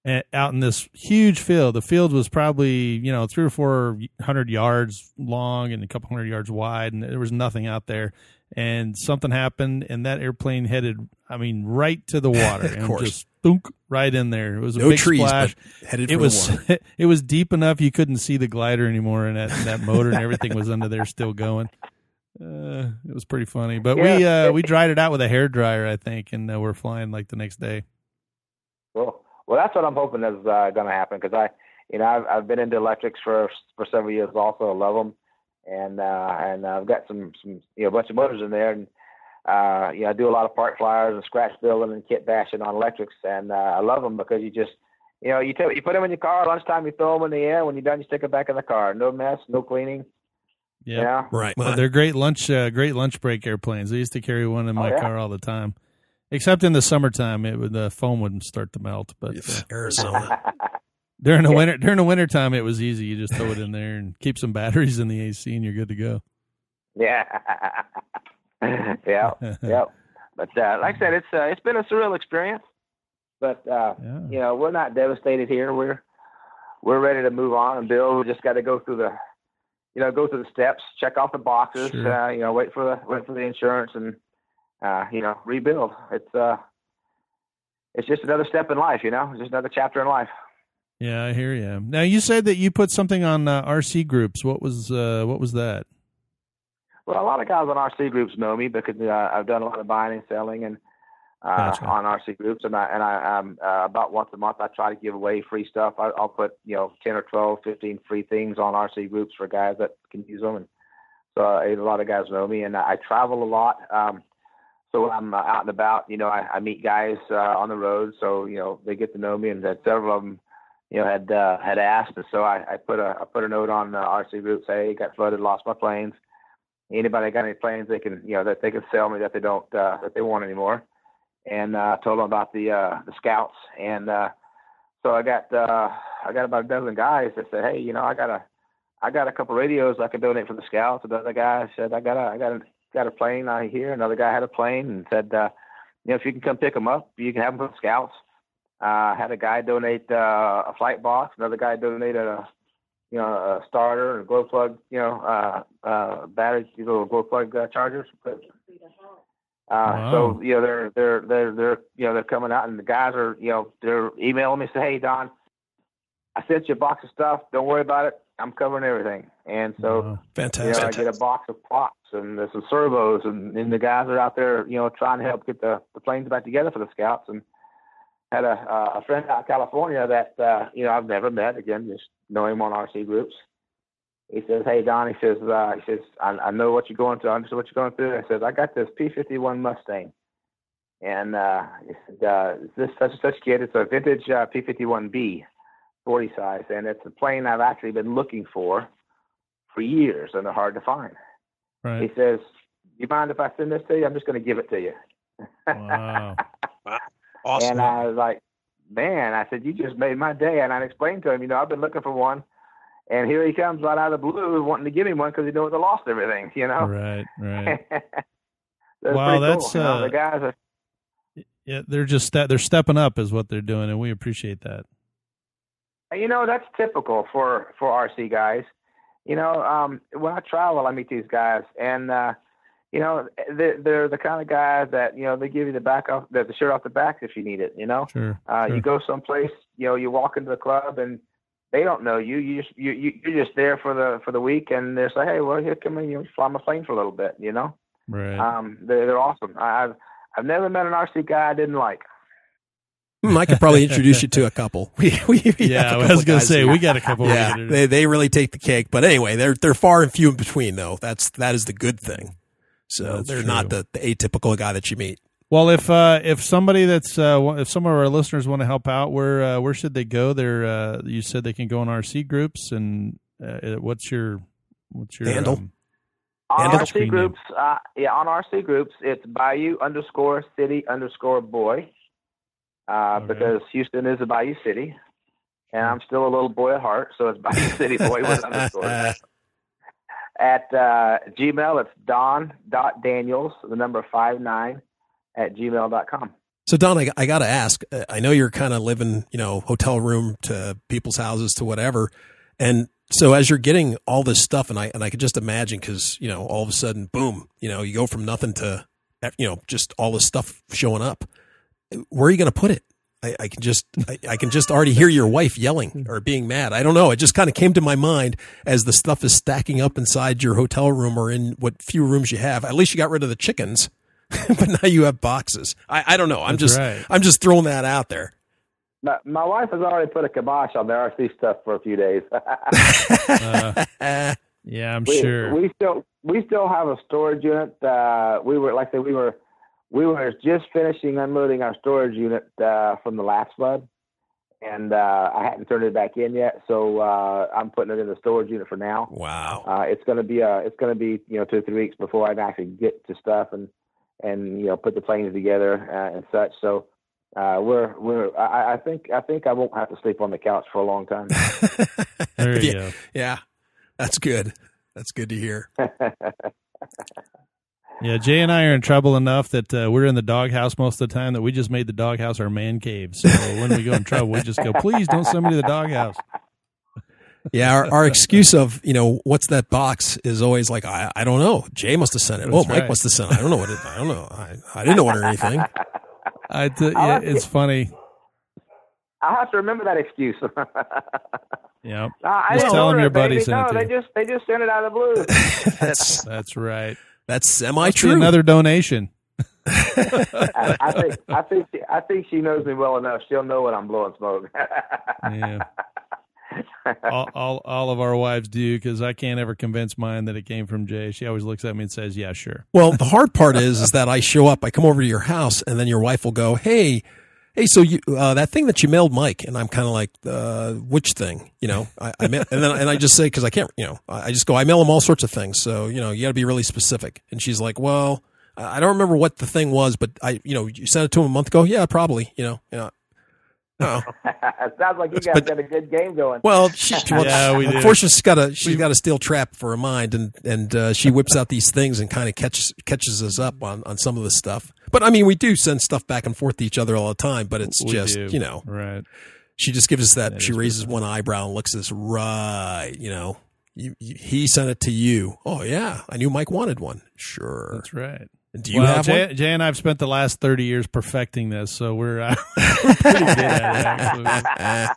A- out in this huge field. The field was probably you know three or four hundred yards long and a couple hundred yards wide, and there was nothing out there. And something happened, and that airplane headed, I mean, right to the water, Of and course. just thunk right in there. It was a No big trees, splash. but headed It for was the water. it was deep enough you couldn't see the glider anymore, and that that motor and everything was under there still going. Uh, it was pretty funny, but we uh, we dried it out with a hair dryer, I think, and uh, we're flying like the next day. Well, well, that's what I'm hoping is uh, going to happen because I, you know, I've, I've been into electrics for for several years. Also, I love them, and uh, and I've got some some you know a bunch of motors in there, and uh, you know I do a lot of park flyers and scratch building and kit bashing on electrics, and uh, I love them because you just you know you tell you put them in your car lunchtime, you throw them in the air. When you're done, you stick them back in the car. No mess, no cleaning. Yeah. You know? Right. Well, they're great lunch, uh, great lunch break airplanes. I used to carry one in Oh, my yeah. car all the time, except in the summertime, it would the foam wouldn't start to melt. But uh, Arizona. during the Yeah. winter, during the winter time, it was easy. You just throw it in there and keep some batteries in the AC, and you're good to go. yeah, yeah, yeah. But uh, like I said, it's uh, it's been a surreal experience. But uh, Yeah. you know, we're not devastated here. We're we're ready to move on and build. We just got to go through the, you know, go through the steps, check off the boxes. Sure. Uh, you know, wait for the wait for the insurance and, uh, you know, rebuild. It's uh, it's just another step in life. You know, it's just another chapter in life. Yeah, I hear you. Now you said that you put something on uh, RC groups. What was uh, what was that? Well, a lot of guys on RC groups know me because uh, I've done a lot of buying and selling, and uh, Gotcha. on RC groups, and I and I um, uh, about once a month I try to give away free stuff. I, I'll put you know ten or 12, 15 free things on RC groups for guys that can use them, and so uh, a lot of guys know me, and I travel a lot. Um, so when I'm uh, out and about, you know, I, I meet guys uh, on the road, so you know they get to know me, and that several of them, you know, had uh, had asked, and so I, I put a I put a note on uh, RC groups, hey, got flooded, lost my planes. Anybody got any planes they can, you know, that they can sell me that they don't uh, that they want anymore, and uh, told them about the uh, the scouts, and uh, so I got uh, I got about a dozen guys that said, hey, you know, I got a I got a couple radios I can donate for the scouts. Another guy said, I got a I got a got a plane I hear. Another guy had a plane and said, uh, you know, if you can come pick them up, you can have them for scouts. Uh, had a guy donate uh, a flight box. Another guy donated a, you know, a starter and a glow plug, you know, uh, uh, battery, these little glow plug uh, chargers. But, uh, Wow. so you know they're they're they're they're you know they're coming out and the guys are you know they're emailing me say hey Don, I sent you a box of stuff. Don't worry about it. I'm covering everything. And so Wow. you know, Fantastic. I get a box of props and there's some servos and, and the guys are out there, you know, trying to help get the, the planes back together for the scouts and had a uh, a friend out in California that uh, you know, I've never met again, just know him on RC groups. He says, Hey Don, he says, uh, he says, I, I know what you're going through, I understand what you're going through. I says, I got this P fifty one Mustang. And uh he said, uh this such and such kid? It's a vintage uh P fifty one B forty size and it's a plane I've actually been looking for for years and they're hard to find. Right. He Right. says, "You mind if I send this to you? I'm just going to give it to you." Wow. awesome. And I was like, "Man," I said, "You just made my day." And I explained to him, you know, I've been looking for one, and here he comes right out of the blue, wanting to give me one because he knows I lost everything. You know. Right. Right. that's Wow, that's, cool. you know, uh, the guys are. Yeah, they're just ste- they're stepping up is what they're doing, and we appreciate that. You know, that's typical for for RC guys. You know, um, when I travel, I meet these guys, and uh, you know, they're, they're the kind of guys that you know they give you the back off the, the shirt off the back if you need it. You know. Sure. Uh, sure. You go someplace, you know, you walk into the club and they don't know you. You just you, you you're just there for the for the week, and they're like, hey, well, here come in, you know, fly my plane for a little bit, you know. right. Um, they're they're awesome. I- I've I've never met an RC guy I didn't like. Hmm, I could probably introduce you to a couple. We, we, we yeah, have a I couple was gonna say who- we got a couple. yeah, they they really take the cake. But anyway, they're they're far and few in between, though. That's that is the good thing. So That's they're not the, the atypical guy that you meet. Well, if uh, if somebody that's uh, if some of our listeners want to help out, where uh, where should they go? There, uh, you said they can go on RC groups, and uh, what's your what's your Handle? um, On And RC groups, uh, yeah, on RC groups, it's Bayou underscore City underscore Boy, uh, Okay. because Houston is a Bayou City, and I'm still a little boy at heart, so it's Bayou City Boy with underscore. At uh, Gmail, it's Don dot Daniels, the number five nine, at gmail dot com. So Don, I, I got to ask. uh, I know you're kind of living, you know, hotel room to people's houses to whatever, and so as you're getting all this stuff, and I and I could just imagine because you know all of a sudden, boom, you know, you go from nothing to, you know, just all this stuff showing up. Where are you going to put it? I, I can just I, I can just already hear your wife yelling or being mad. I don't know. It just kind of came to my mind as the stuff is stacking up inside your hotel room or in what few rooms you have. At least you got rid of the chickens, but now you have boxes. I, I don't know. I'm That's just right. I'm just throwing that out there. My, my wife has already put a kibosh on the RC stuff for a few days. Uh, yeah, I'm we, sure. we still we still have a storage unit. Uh, we were like I said, we were we were just finishing unloading our storage unit uh, from the last flood, and uh, I hadn't turned it back in yet. So uh, I'm putting it in the storage unit for now. wow. Uh, it's gonna be uh it's gonna be you know two or three weeks before I can actually get to stuff and and you know put the planes together uh, and such. So uh, we're we're I, I think I think I won't have to sleep on the couch for a long time. there you yeah, go. yeah, that's good. That's good to hear. Yeah, Jay and I are in trouble enough that uh, we're in the doghouse most of the time that we just made the doghouse our man cave. So when we go in trouble, we just go, please don't send me to the doghouse. Yeah, our, our excuse of you know what's that box is always like I I don't know. Jay must have sent it. That's oh, Mike right. must have sent it. I don't know what it. I don't know. I, I didn't order anything. I t- yeah, it's funny. I'll have to remember that excuse. Yeah, No, I Just didn't tell 'em order your buddy baby. sent no, it to they you. just they just sent it out of the blue. That's that's right. That's semi Must true. another donation. I, I think I think she, I think she knows me well enough. She'll know when I'm blowing smoke. yeah. all, all, all of our wives do because I can't ever convince mine that it came from Jay. She always looks at me and says, "Yeah, sure." Well, the hard part is, is that I show up, I come over to your house, and then your wife will go, "Hey, hey, so you uh, that thing that you mailed Mike?" And I'm kind of like, uh, "Which thing?" You know, I, I mail, and then and I just say because I can't, you know, I just go, I mail him all sorts of things, so you know, you got to be really specific. And she's like, "Well." I don't remember what the thing was, but I, you know, you sent it to him a month ago. Yeah, probably. You know, you know, no. Sounds like you guys but, got a good game going. Well, she, well yeah, we unfortunately, she's got a she's got a steel trap for a mind, and and uh, she whips out these things and kind of catches catches us up on on some of the stuff. But I mean, we do send stuff back and forth to each other all the time. But it's we just do. you know, right. She just gives us that. that she raises one eyebrow and looks at us right. You know, you, you, he sent it to you. Oh yeah, I knew Mike wanted one. Sure, that's right. Do you well, have Jay, one? Jay and I've spent the last thirty years perfecting this, so we're, uh, we're pretty good at it. Actually.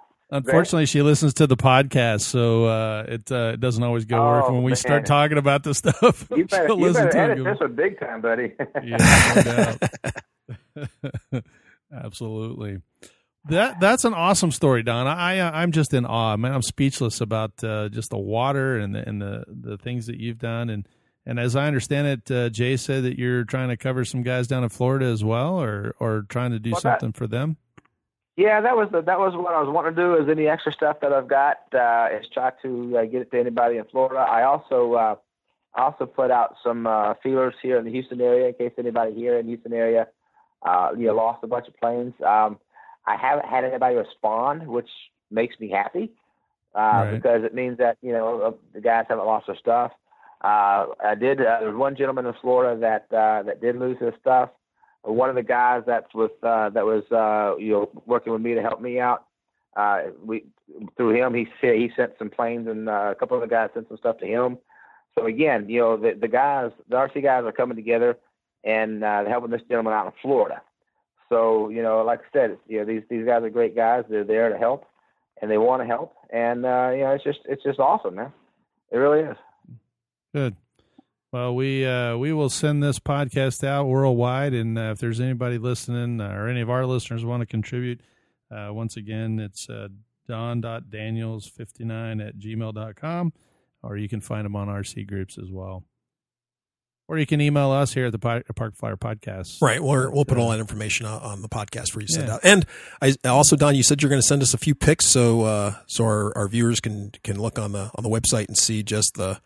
Unfortunately, she listens to the podcast, so uh, it uh, it doesn't always go work Oh, when we man. start talking about this stuff. You better, she'll you listen better to it edit this go, one big time, buddy. yeah, no. Absolutely. That that's an awesome story, Don. I uh, I'm just in awe, man. I'm speechless about uh, just the water and the and the the things that you've done and and as I understand it, uh, Jay said that you're trying to cover some guys down in Florida as well, or or trying to do Well, that- something for them. Yeah, that was the, that was what I was wanting to do. Is any extra stuff that I've got uh, is try to uh, get it to anybody in Florida. I also uh, I also put out some uh, feelers here in the Houston area in case anybody here in the Houston area uh, you know lost a bunch of planes. Um, I haven't had anybody respond, which makes me happy uh, Right. because it means that you know uh, the guys haven't lost their stuff. Uh, I did. Uh, there was one gentleman in Florida that uh, that did lose his stuff. One of the guys that's with uh, that was uh, you know working with me to help me out. Uh, we through him he said he sent some planes and uh, a couple of the guys sent some stuff to him. So again, you know the the guys, the RC guys are coming together and uh, helping this gentleman out in Florida. So you know, like I said, you know these these guys are great guys. They're there to help and they want to help, and uh, you know it's just it's just awesome, man. It really is. Good. Well, we uh, we will send this podcast out worldwide, and uh, if there's anybody listening uh, or any of our listeners want to contribute, uh, once again, it's uh, don.daniels59 at gmail.com, or you can find them on RC groups as well. Or you can email us here at the Park, Flyer Podcast. Right. We'll, we'll put all that information on, on the podcast for you to send Yeah. out. And I also, Don, you said you're going to send us a few pics so uh, so our, our viewers can can look on the on the website and see just the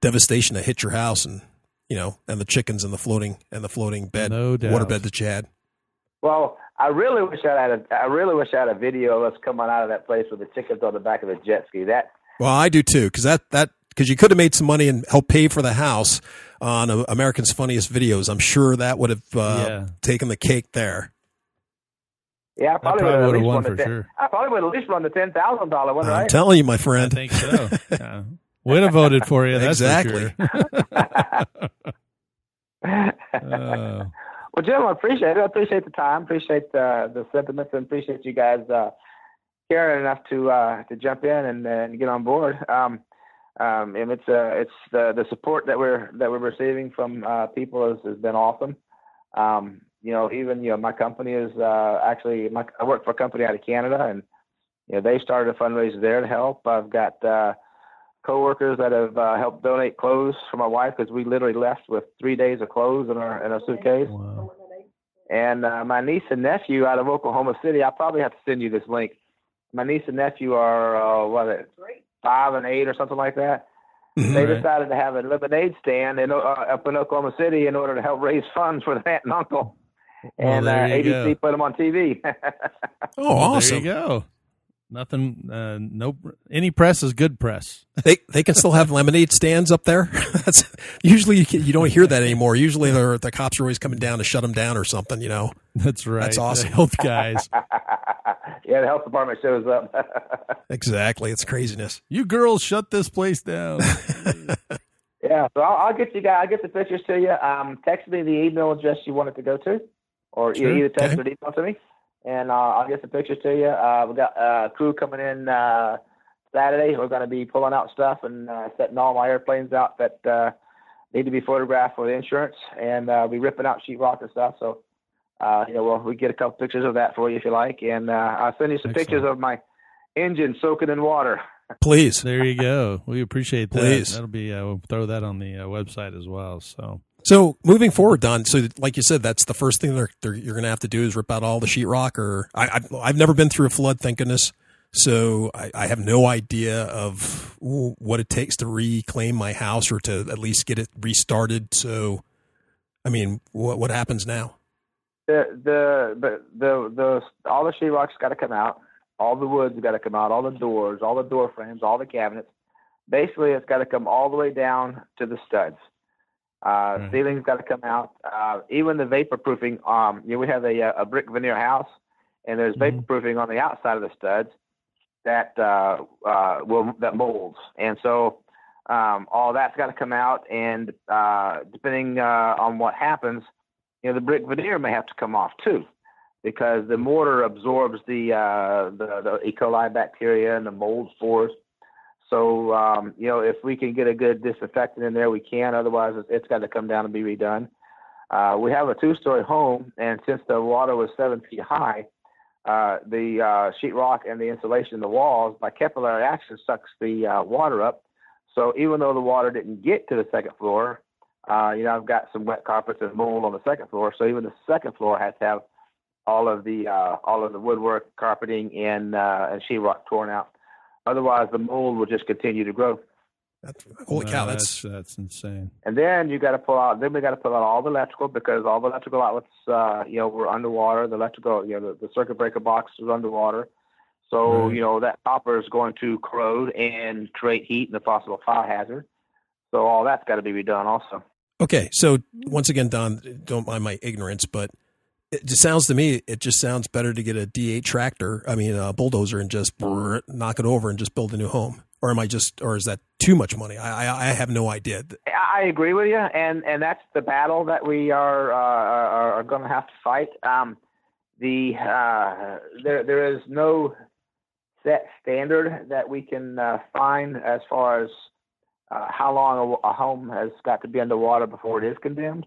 devastation that hit your house and you know and the chickens and the floating and the floating bed No doubt. waterbed that you had. Well, I really wish I had a I really wish I had a video of us coming out of that place with the chickens on the back of the jet ski. That Well, I do too because that that because you could have made some money and helped pay for the house on uh, America's Funniest Videos. I'm sure that would have uh, Yeah. taken the cake there. yeah, I probably, probably would would've won for ten, sure. I probably would at least run the ten thousand dollar one, I'm right? telling you, my I friend. think so. Yeah. Would have voted for you. That's Exactly. For sure. Uh, Well, Jim, I appreciate it. I appreciate the time. Appreciate uh, the sentiments, and appreciate you guys uh, caring enough to uh, to jump in and, and get on board. Um, um, and it's uh, it's the the support that we're that we're receiving from uh, people has, has been awesome. Um, you know, even you know, my company is uh, actually my, I work for a company out of Canada, and you know they started a fundraiser there to help. I've got uh, coworkers that have uh, helped donate clothes for my wife because we literally left with three days of clothes in our in our suitcase. wow. And uh, my niece and nephew out of Oklahoma City, I'll probably have to send you this link. My niece and nephew are uh, what is it, five and eight or something like that. Mhm. They Right. decided to have a lemonade stand in, uh, up in Oklahoma City in order to help raise funds for their aunt and uncle. Well, and uh, ABC go. put them on TV. Oh, Well, awesome! There you go. Nothing. Uh, no. Any press is good press. They they can still have lemonade stands up there. That's usually you, can, you don't hear that anymore. Usually they're, the cops are always coming down to shut them down or something. You know. That's right. That's awesome. The health guys. yeah, the health department shows up. Exactly. It's craziness. You girls shut this place down. yeah, so I'll, I'll get you guys. I'll get the pictures to you. Um, text me the email address you want it to go to, or Sure. either text Okay. or email to me, and uh, I'll get some pictures to you. Uh, we got uh, crew coming in uh, Saturday. We're going to be pulling out stuff and uh, setting all my airplanes out that uh, need to be photographed for the insurance, and uh, we ripping out sheetrock and stuff. So, uh, you know, well, we get a couple pictures of that for you if you like, and uh, I'll send you some Excellent. pictures of my engine soaking in water. Please. There you go. We appreciate that. Please. That'll be uh, we'll throw that on the uh, website as well. So So moving forward, Don. So like you said, that's the first thing they're, they're, you're going to have to do is rip out all the sheetrock. Or I, I've, I've never been through a flood, thank goodness. So I, I have no idea of what it takes to reclaim my house or to at least get it restarted. So, I mean, what what happens now? The the the the, the all the sheetrock's got to come out. All the wood's got to come out. All the doors, all the door frames, all the cabinets. Basically, it's got to come all the way down to the studs. Uh, Right. Ceiling's got to come out. Uh, even the vapor proofing. Um, you know, we have a a brick veneer house, and there's Mhm. vapor proofing on the outside of the studs that uh, uh, will that molds, and so um, all that's got to come out. And uh, depending uh, on what happens, you know, the brick veneer may have to come off too, because the mortar absorbs the uh, the, the E. coli bacteria and the mold spores. So um, you know, if we can get a good disinfectant in there, we can. Otherwise, it's, got to come down and be redone. Uh, we have a two-story home, and since the water was seven feet high, uh, the uh, sheetrock and the insulation in the walls, by capillary action, sucks the uh, water up. So even though the water didn't get to the second floor, uh, you know, I've got some wet carpets and mold on the second floor. So even the second floor has to have all of the uh, all of the woodwork, carpeting, and uh, and sheetrock torn out. Otherwise, the mold will just continue to grow. That's, holy No, cow! That's, that's insane. And then you got to pull out. Then we got to pull out all the electrical because all the electrical outlets, uh, you know, were underwater. The electrical, you know, the, the circuit breaker box was underwater. So Right. you know that copper is going to corrode and create heat and a possible fire hazard. So all that's got to be redone also. okay. So once again, Don, don't mind my ignorance, but it just sounds to me it just sounds better to get a D8 tractor. I mean, a bulldozer, and just brrr, knock it over and just build a new home. Or am I just, or is that too much money? I I, I have no idea. I agree with you, and and that's the battle that we are uh, are, are going to have to fight. Um, the uh, there there is no set standard that we can uh, find as far as uh, how long a, a home has got to be underwater before it is condemned.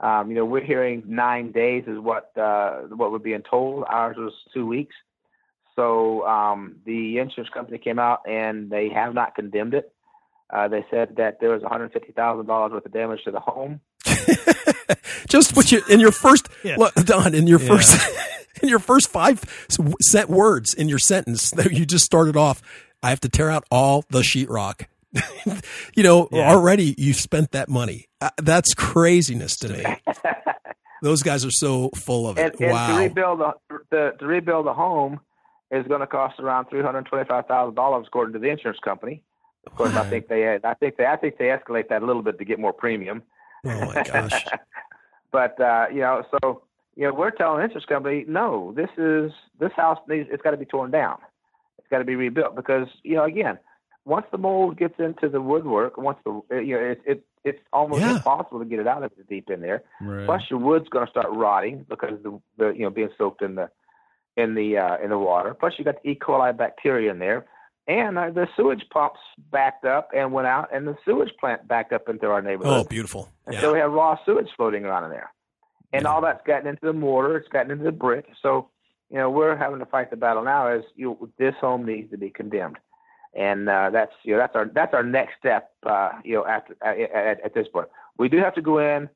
Um, you know, we're hearing nine days is what uh, what we're being told. Ours was two weeks. So um, the insurance company came out and they have not condemned it. Uh, they said that there was $150,000 worth of damage to the home. just what you in your first Yeah. look, Don, in your Yeah. first in your first five set words in your sentence that you just started off. I have to tear out all the sheetrock. you know, Yeah. already you spent that money. Uh, that's craziness to me. Those guys are so full of it. and to wow. rebuild the, the to rebuild the home is going to cost around three hundred twenty-five thousand dollars, according to the insurance company. Of course, I think they I think they I think they escalate that a little bit to get more premium. oh my gosh. but uh, you know, so you know, we're telling the insurance company, no, this is this house needs it's got to be torn down. It's got to be rebuilt because you know, again, once the mold gets into the woodwork, once the you know, it, it it's almost Yeah. impossible to get it out of it deep in there. Right. Plus, your wood's going to start rotting because the, the you know being soaked in the in the uh, in the water. Plus, you got the E. coli bacteria in there, and uh, the sewage pumps backed up and went out, and the sewage plant backed up into our neighborhood. Oh, beautiful. And Yeah. so we have raw sewage floating around in there. And Yeah. all that's gotten into the mortar, it's gotten into the brick. So, you know, we're having to fight the battle now is you this home needs to be condemned. And uh, that's you know that's our that's our next step uh, you know after at, at, at this point. We do have to go in,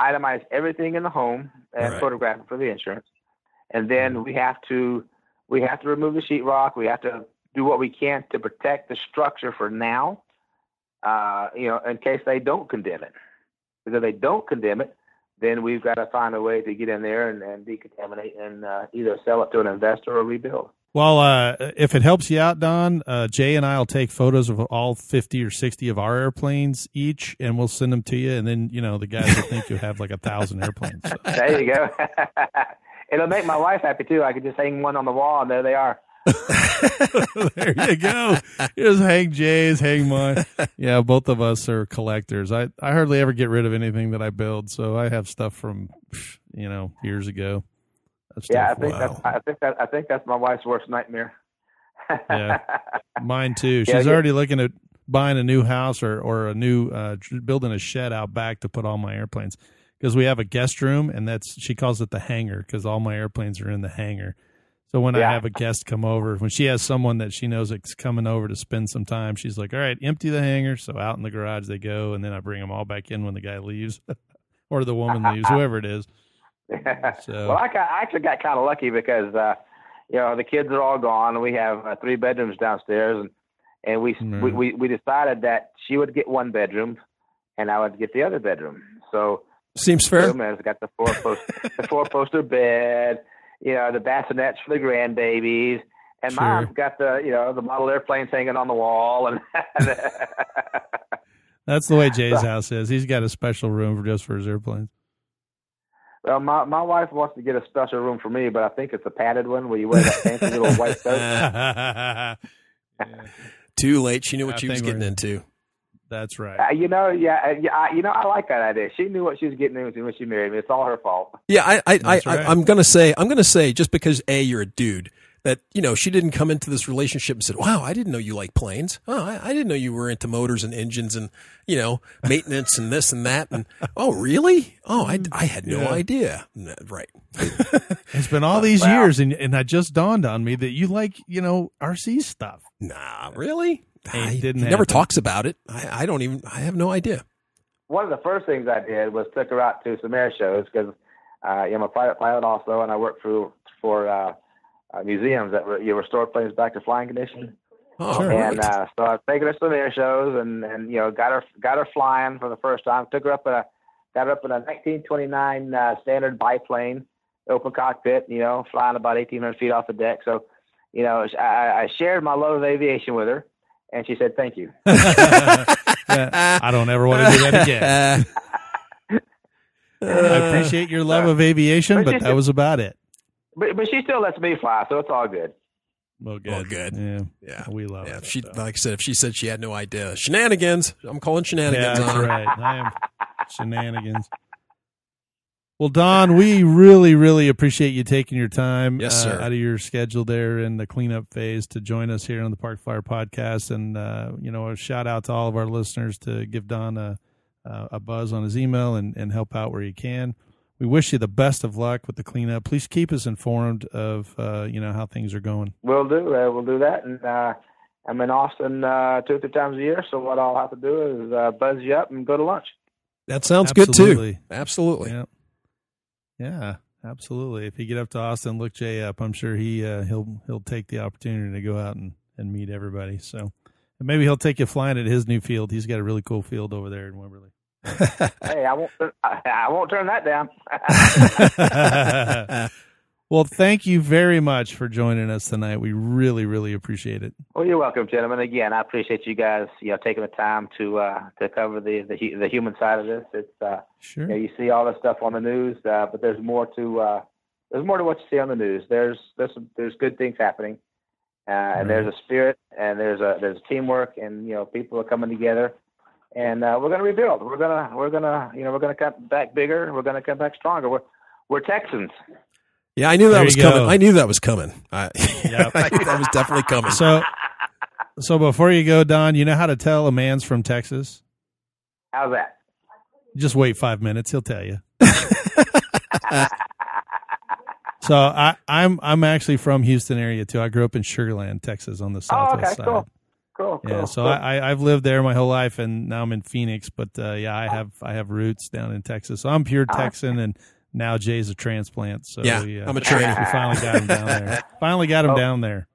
itemize everything in the home and Right. photograph it for the insurance. And then we have to we have to remove the sheetrock. We have to do what we can to protect the structure for now. Uh, you know, in case they don't condemn it. Because if they don't condemn it, then we've got to find a way to get in there and, and decontaminate and uh, either sell it to an investor or rebuild. Well, uh, if it helps you out, Don, uh, Jay and I will take photos of all 50 or 60 of our airplanes each, and we'll send them to you. And then, you know, the guys will think you have like a thousand airplanes. So. There you go. It'll make my wife happy too. I could just hang one on the wall, and there they are. there you go. Just hang Jay's, hang mine. Yeah, both of us are collectors. I, I hardly ever get rid of anything that I build, so I have stuff from, you know, years ago. That Yeah, I think Wow. that's I think that I think that's my wife's worst nightmare. Yeah. mine too. She's yeah. already looking at buying a new house or or a new uh, building a shed out back to put all my airplanes because we have a guest room and that's she calls it the hangar because all my airplanes are in the hangar. So when Yeah. I have a guest come over, when she has someone that she knows is coming over to spend some time, she's like, "All right, empty the hangar." So out in the garage they go, and then I bring them all back in when the guy leaves, or the woman leaves, whoever it is. So- well, I, got, I actually got kind of lucky because uh, you know the kids are all gone. We have uh, three bedrooms downstairs, and and we, we Mhm. we we decided that she would get one bedroom, and I would get the other bedroom. So Seems fair. has got the four post the four poster bed, you know, the bassinets for the grandbabies. And Sure. mom's got the, you know, the model airplanes hanging on the wall, and That's the way Jay's house is. He's got a special room for just for his airplanes. Well, my my wife wants to get a special room for me, but I think it's a padded one where you wear that fancy little white coat. Yeah, Too late. She knew I what she was getting into. That's right. Uh, you know, yeah, uh, yeah, I, you know, I like that idea. She knew what she was getting into when she married me. It's all her fault. Yeah, I, I, I, That's I right. I'm gonna say, I'm gonna say, just because a you're a dude, that you know she didn't come into this relationship and said, "Wow, I didn't know you like planes. Oh, I, I didn't know you were into motors and engines and you know maintenance and this and that." And oh, really? Oh, I, I had no Yeah. idea. No, Right. It's been all these Wow. years, and and it just dawned on me that you like you know RC stuff. Nah, really? I- didn't he never talks about it. I, I don't even. I have no idea. One of the first things I did was took her out to some air shows because uh, you I'm a private pilot also, and I work for for uh, uh, museums that re- you restore planes back to flying condition. Oh, Sure. And right. uh, so I've taken her to some air shows and, and you know got her got her flying for the first time. Took her up in a got her up in a 1929 uh, standard biplane, open cockpit. You know, flying about 1,800 feet off the deck. So, you know, I, I shared my love of aviation with her, and she said thank you. I don't ever want to do that again. I appreciate your love of aviation, But but that was about it. But but she still lets me fly, so it's all good. Well, good. Well, good. Yeah, Yeah. we love Yeah, it. if she, so. like I said, if she said she had no idea, shenanigans. I'm calling Yeah, shenanigans that's on her. right. I am shenanigans. Well, Don, we really, really appreciate you taking your time Yes, uh, sir. out of your schedule there in the cleanup phase to join us here on the Park Flyer podcast. And, uh, you know, a shout out to all of our listeners to give Don a, a a buzz on his email and, and help out where you can. We wish you the best of luck with the cleanup. Please keep us informed of, uh, you know, how things are going. We'll do. Uh, we'll do that. And uh, I'm in Austin uh, two or three times a year, so what I'll have to do is uh, buzz you up and go to lunch. That sounds good too. Absolutely. Yeah. Yeah, absolutely. If you get up to Austin, look Jay up. I'm sure he uh, he'll he'll take the opportunity to go out and, and meet everybody. So and maybe he'll take you flying at his new field. He's got a really cool field over there in Wimberley. Hey, I won't. I, I won't turn that down. well, thank you very much for joining us tonight. We really, really appreciate it. well, you're welcome, gentlemen. Again, I appreciate you guys, you know, taking the time to uh, to cover the, the the human side of this. It's uh, Sure. you know, you see all this stuff on the news, uh, but there's more to uh, there's more to what you see on the news. There's there's some, there's good things happening, uh, and there's a spirit, and there's a there's teamwork, and you know people are coming together, and uh, we're gonna rebuild. We're gonna we're gonna you know we're gonna come back bigger. We're gonna come back stronger. We're we're Texans. Yeah, I knew that There was you coming. go. I knew that was coming. I, Yep. I knew that was definitely coming. So, so before you go, Don, you know how to tell a man's from Texas? How's that? Just wait five minutes; he'll tell you. so I, I'm I'm actually from Houston area too. I grew up in Sugar Land, Texas, on the Oh, southwest okay, side. cool, cool, cool. Yeah, so cool. I, I I've lived there my whole life, and now I'm in Phoenix. But uh, yeah, I have I have roots down in Texas. So I'm pure Ah. Texan, and now Jay's a transplant. So Yeah, we, uh, I'm a tranny. We finally got him down there. Finally got him Oh. down there.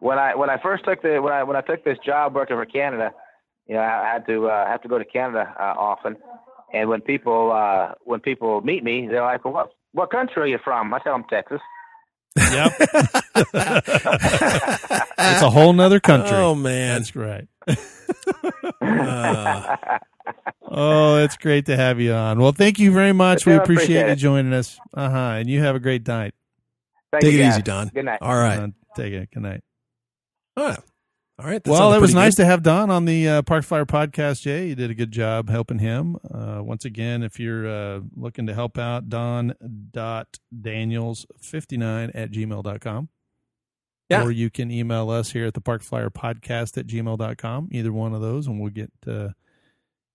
when I when I first took the when I when I took this job working for Canada, you know, I had to uh, have to go to Canada uh, often. And when people uh, when people meet me, they're like, well, "What what country are you from?" I tell them Texas. Yep, it's a whole nother country. Oh man. That's right. Uh, Oh, it's great to have you on. Well, thank you very much. We appreciate, appreciate you joining us. Uh huh. And you have a great night. Thank take you, it guys. easy, Don. Good night. All right. Uh, take it. Good night. All right. All right. Well, it was pretty nice good. to have Don on the uh, Park Flyer podcast, Jay. You did a good job helping him. Uh, once again, if you're uh, looking to help out, don.daniels59 at gmail.com. Yeah. Or you can email us here at the Park Flyer Podcast at gmail.com. Either one of those, and we'll get uh,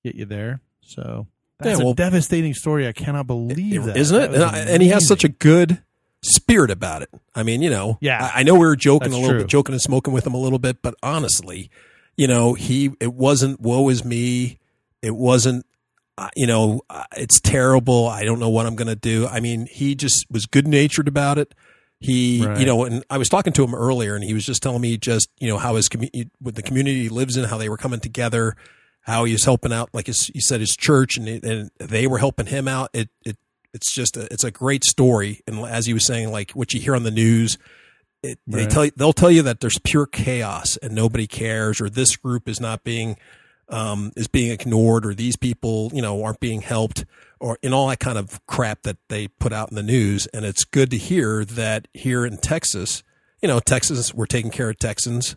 get you there. So that's Yeah, well- a devastating story. I cannot believe that. isn't it? That And, and he has such a good spirit about it. I mean, you know, Yeah. I, I know we were joking That's a little true. bit, joking and smoking with him a little bit, but honestly, you know, he it wasn't woe is me. It wasn't, uh, you know, uh, it's terrible. I don't know what I'm going to do. I mean, he just was good natured about it. He, Right. you know, and I was talking to him earlier, and he was just telling me just, you know, how his community, with the community he lives in, how they were coming together, how he was helping out, like his, he said, his church, and, and they were helping him out. It, it, it's just, a, it's a great story. And as he was saying, like what you hear on the news, it, they tell you, they'll tell you that there's pure chaos and nobody cares, or this group is not being, um, is being ignored, or these people, you know, aren't being helped, or in all that kind of crap that they put out in the news. And it's good to hear that here in Texas, you know, Texas, we're taking care of Texans.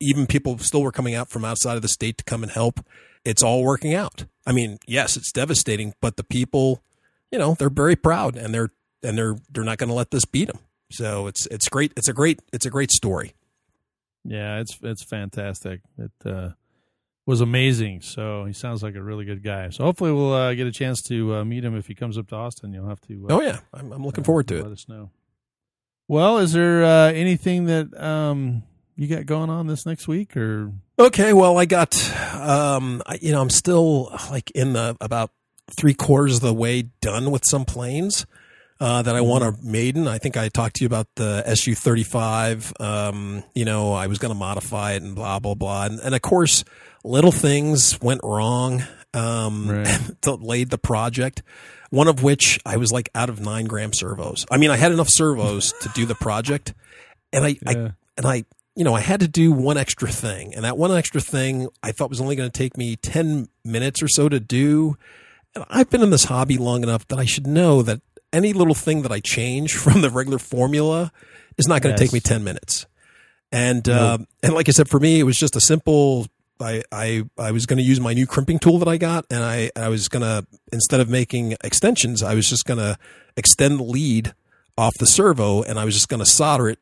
Even people still were coming out from outside of the state to come and help. It's all working out. I mean, yes, it's devastating, but the people, you know, they're very proud and they're and they're they're not going to let this beat them. So it's it's great. It's a great it's a great story. Yeah, it's it's fantastic. It uh, was amazing. So he sounds like a really good guy. So hopefully we'll uh, get a chance to uh, meet him if he comes up to Austin. You'll have to. Uh, Oh yeah, I'm, I'm looking uh, forward to Let it. Let us know. Well, is there uh, anything that um, you got going on this next week, or Okay, well, I got, um, I, you know, I'm still like in the about three quarters of the way done with some planes uh, that I want to maiden. I think I talked to you about the Su 35. Um, you know, I was going to modify it and blah blah blah, and, and of course, little things went wrong. Um, Right. delayed the project. One of which I was like out of nine gram servos. I mean, I had enough servos to do the project, and I, I and I, you know, I had to do one extra thing, and that one extra thing I thought was only going to take me ten minutes or so to do. And I've been in this hobby long enough that I should know that any little thing that I change from the regular formula is not going to take me ten minutes. And um, and like I said, for me, it was just a simple. I I, I was going to use my new crimping tool that I got, and I I was going to instead of making extensions, I was just going to extend the lead off the servo, and I was just going to solder it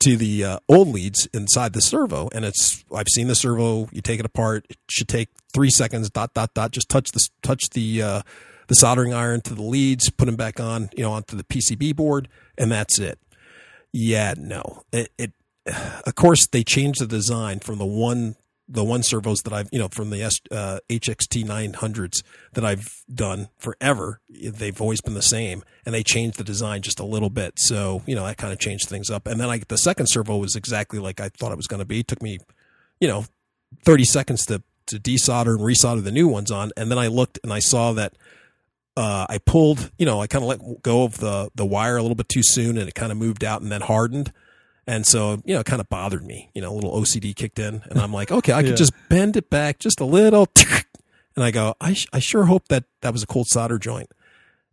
to the uh, old leads inside the servo. And it's I've seen the servo. You take it apart. It should take three seconds. Dot dot dot. Just touch the touch the uh, the soldering iron to the leads. Put them back on. You know onto the PCB board, and that's it. Yeah, no. It, it of course they changed the design from the one the one servos that I've you know from the S, uh, HXT 900s that I've done forever. They've always been the same, and they changed the design just a little bit. So you know that kind of changed things up. And then I the second servo was exactly like I thought it was going to be. It took me you know 30 seconds to to desolder and resolder the new ones on, and then I looked and I saw that uh, I pulled, you know, I kind of let go of the the wire a little bit too soon, and it kind of moved out and then hardened, and so you know, it kind of bothered me. You know, a little OCD kicked in, and I'm like, okay, I Yeah. could just bend it back just a little, and I go, I sh- I sure hope that that was a cold solder joint,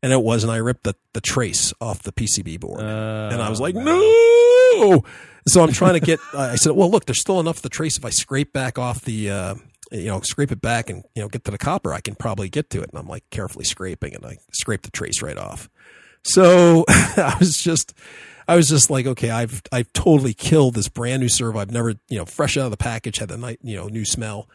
and it was, and I ripped the the trace off the PCB board, Uh, and I was like, no. So I'm trying to get. I said, well, look, there's still enough of the trace. If I scrape back off the, uh, you know, scrape it back and you know get to the copper, I can probably get to it. And I'm like carefully scraping, and I scrape the trace right off. So I was just, I was just like, okay, I've I've totally killed this brand new servo. I've never, you know, fresh out of the package, had the night, you know, new smell.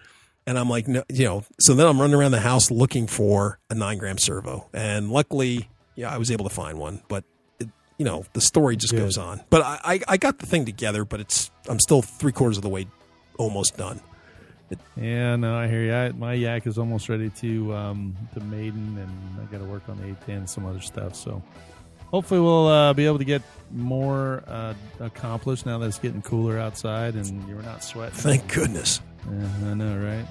And I'm like, no, you know, so then I'm running around the house looking for a nine gram servo, and luckily, yeah, I was able to find one. But it, you know, the story just Good. goes on. But I, I, I got the thing together, but it's I'm still three quarters of the way, almost done. Yeah, no, I hear you. I, my yak is almost ready to um, to maiden, and I got to work on the A10 and some other stuff. So hopefully we'll uh, be able to get more uh, accomplished now that it's getting cooler outside and you're not sweating. Thank goodness. Yeah, I know, right?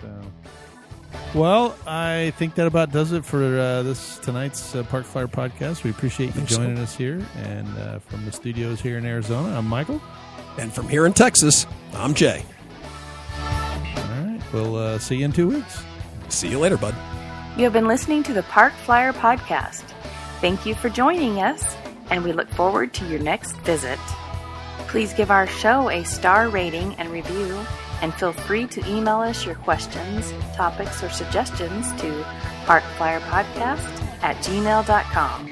So, well, I think that about does it for uh, this tonight's uh, Park Flyer podcast. We appreciate you think so. joining us here, and uh, from the studios here in Arizona, I'm Michael. And from here in Texas, I'm Jay. All right, we'll uh, see you in two weeks. See you later, bud. You have been listening to the Park Flyer Podcast. Thank you for joining us, and we look forward to your next visit. Please give our show a star rating and review, and feel free to email us your questions, topics, or suggestions to parkflyerpodcast at gmail.com.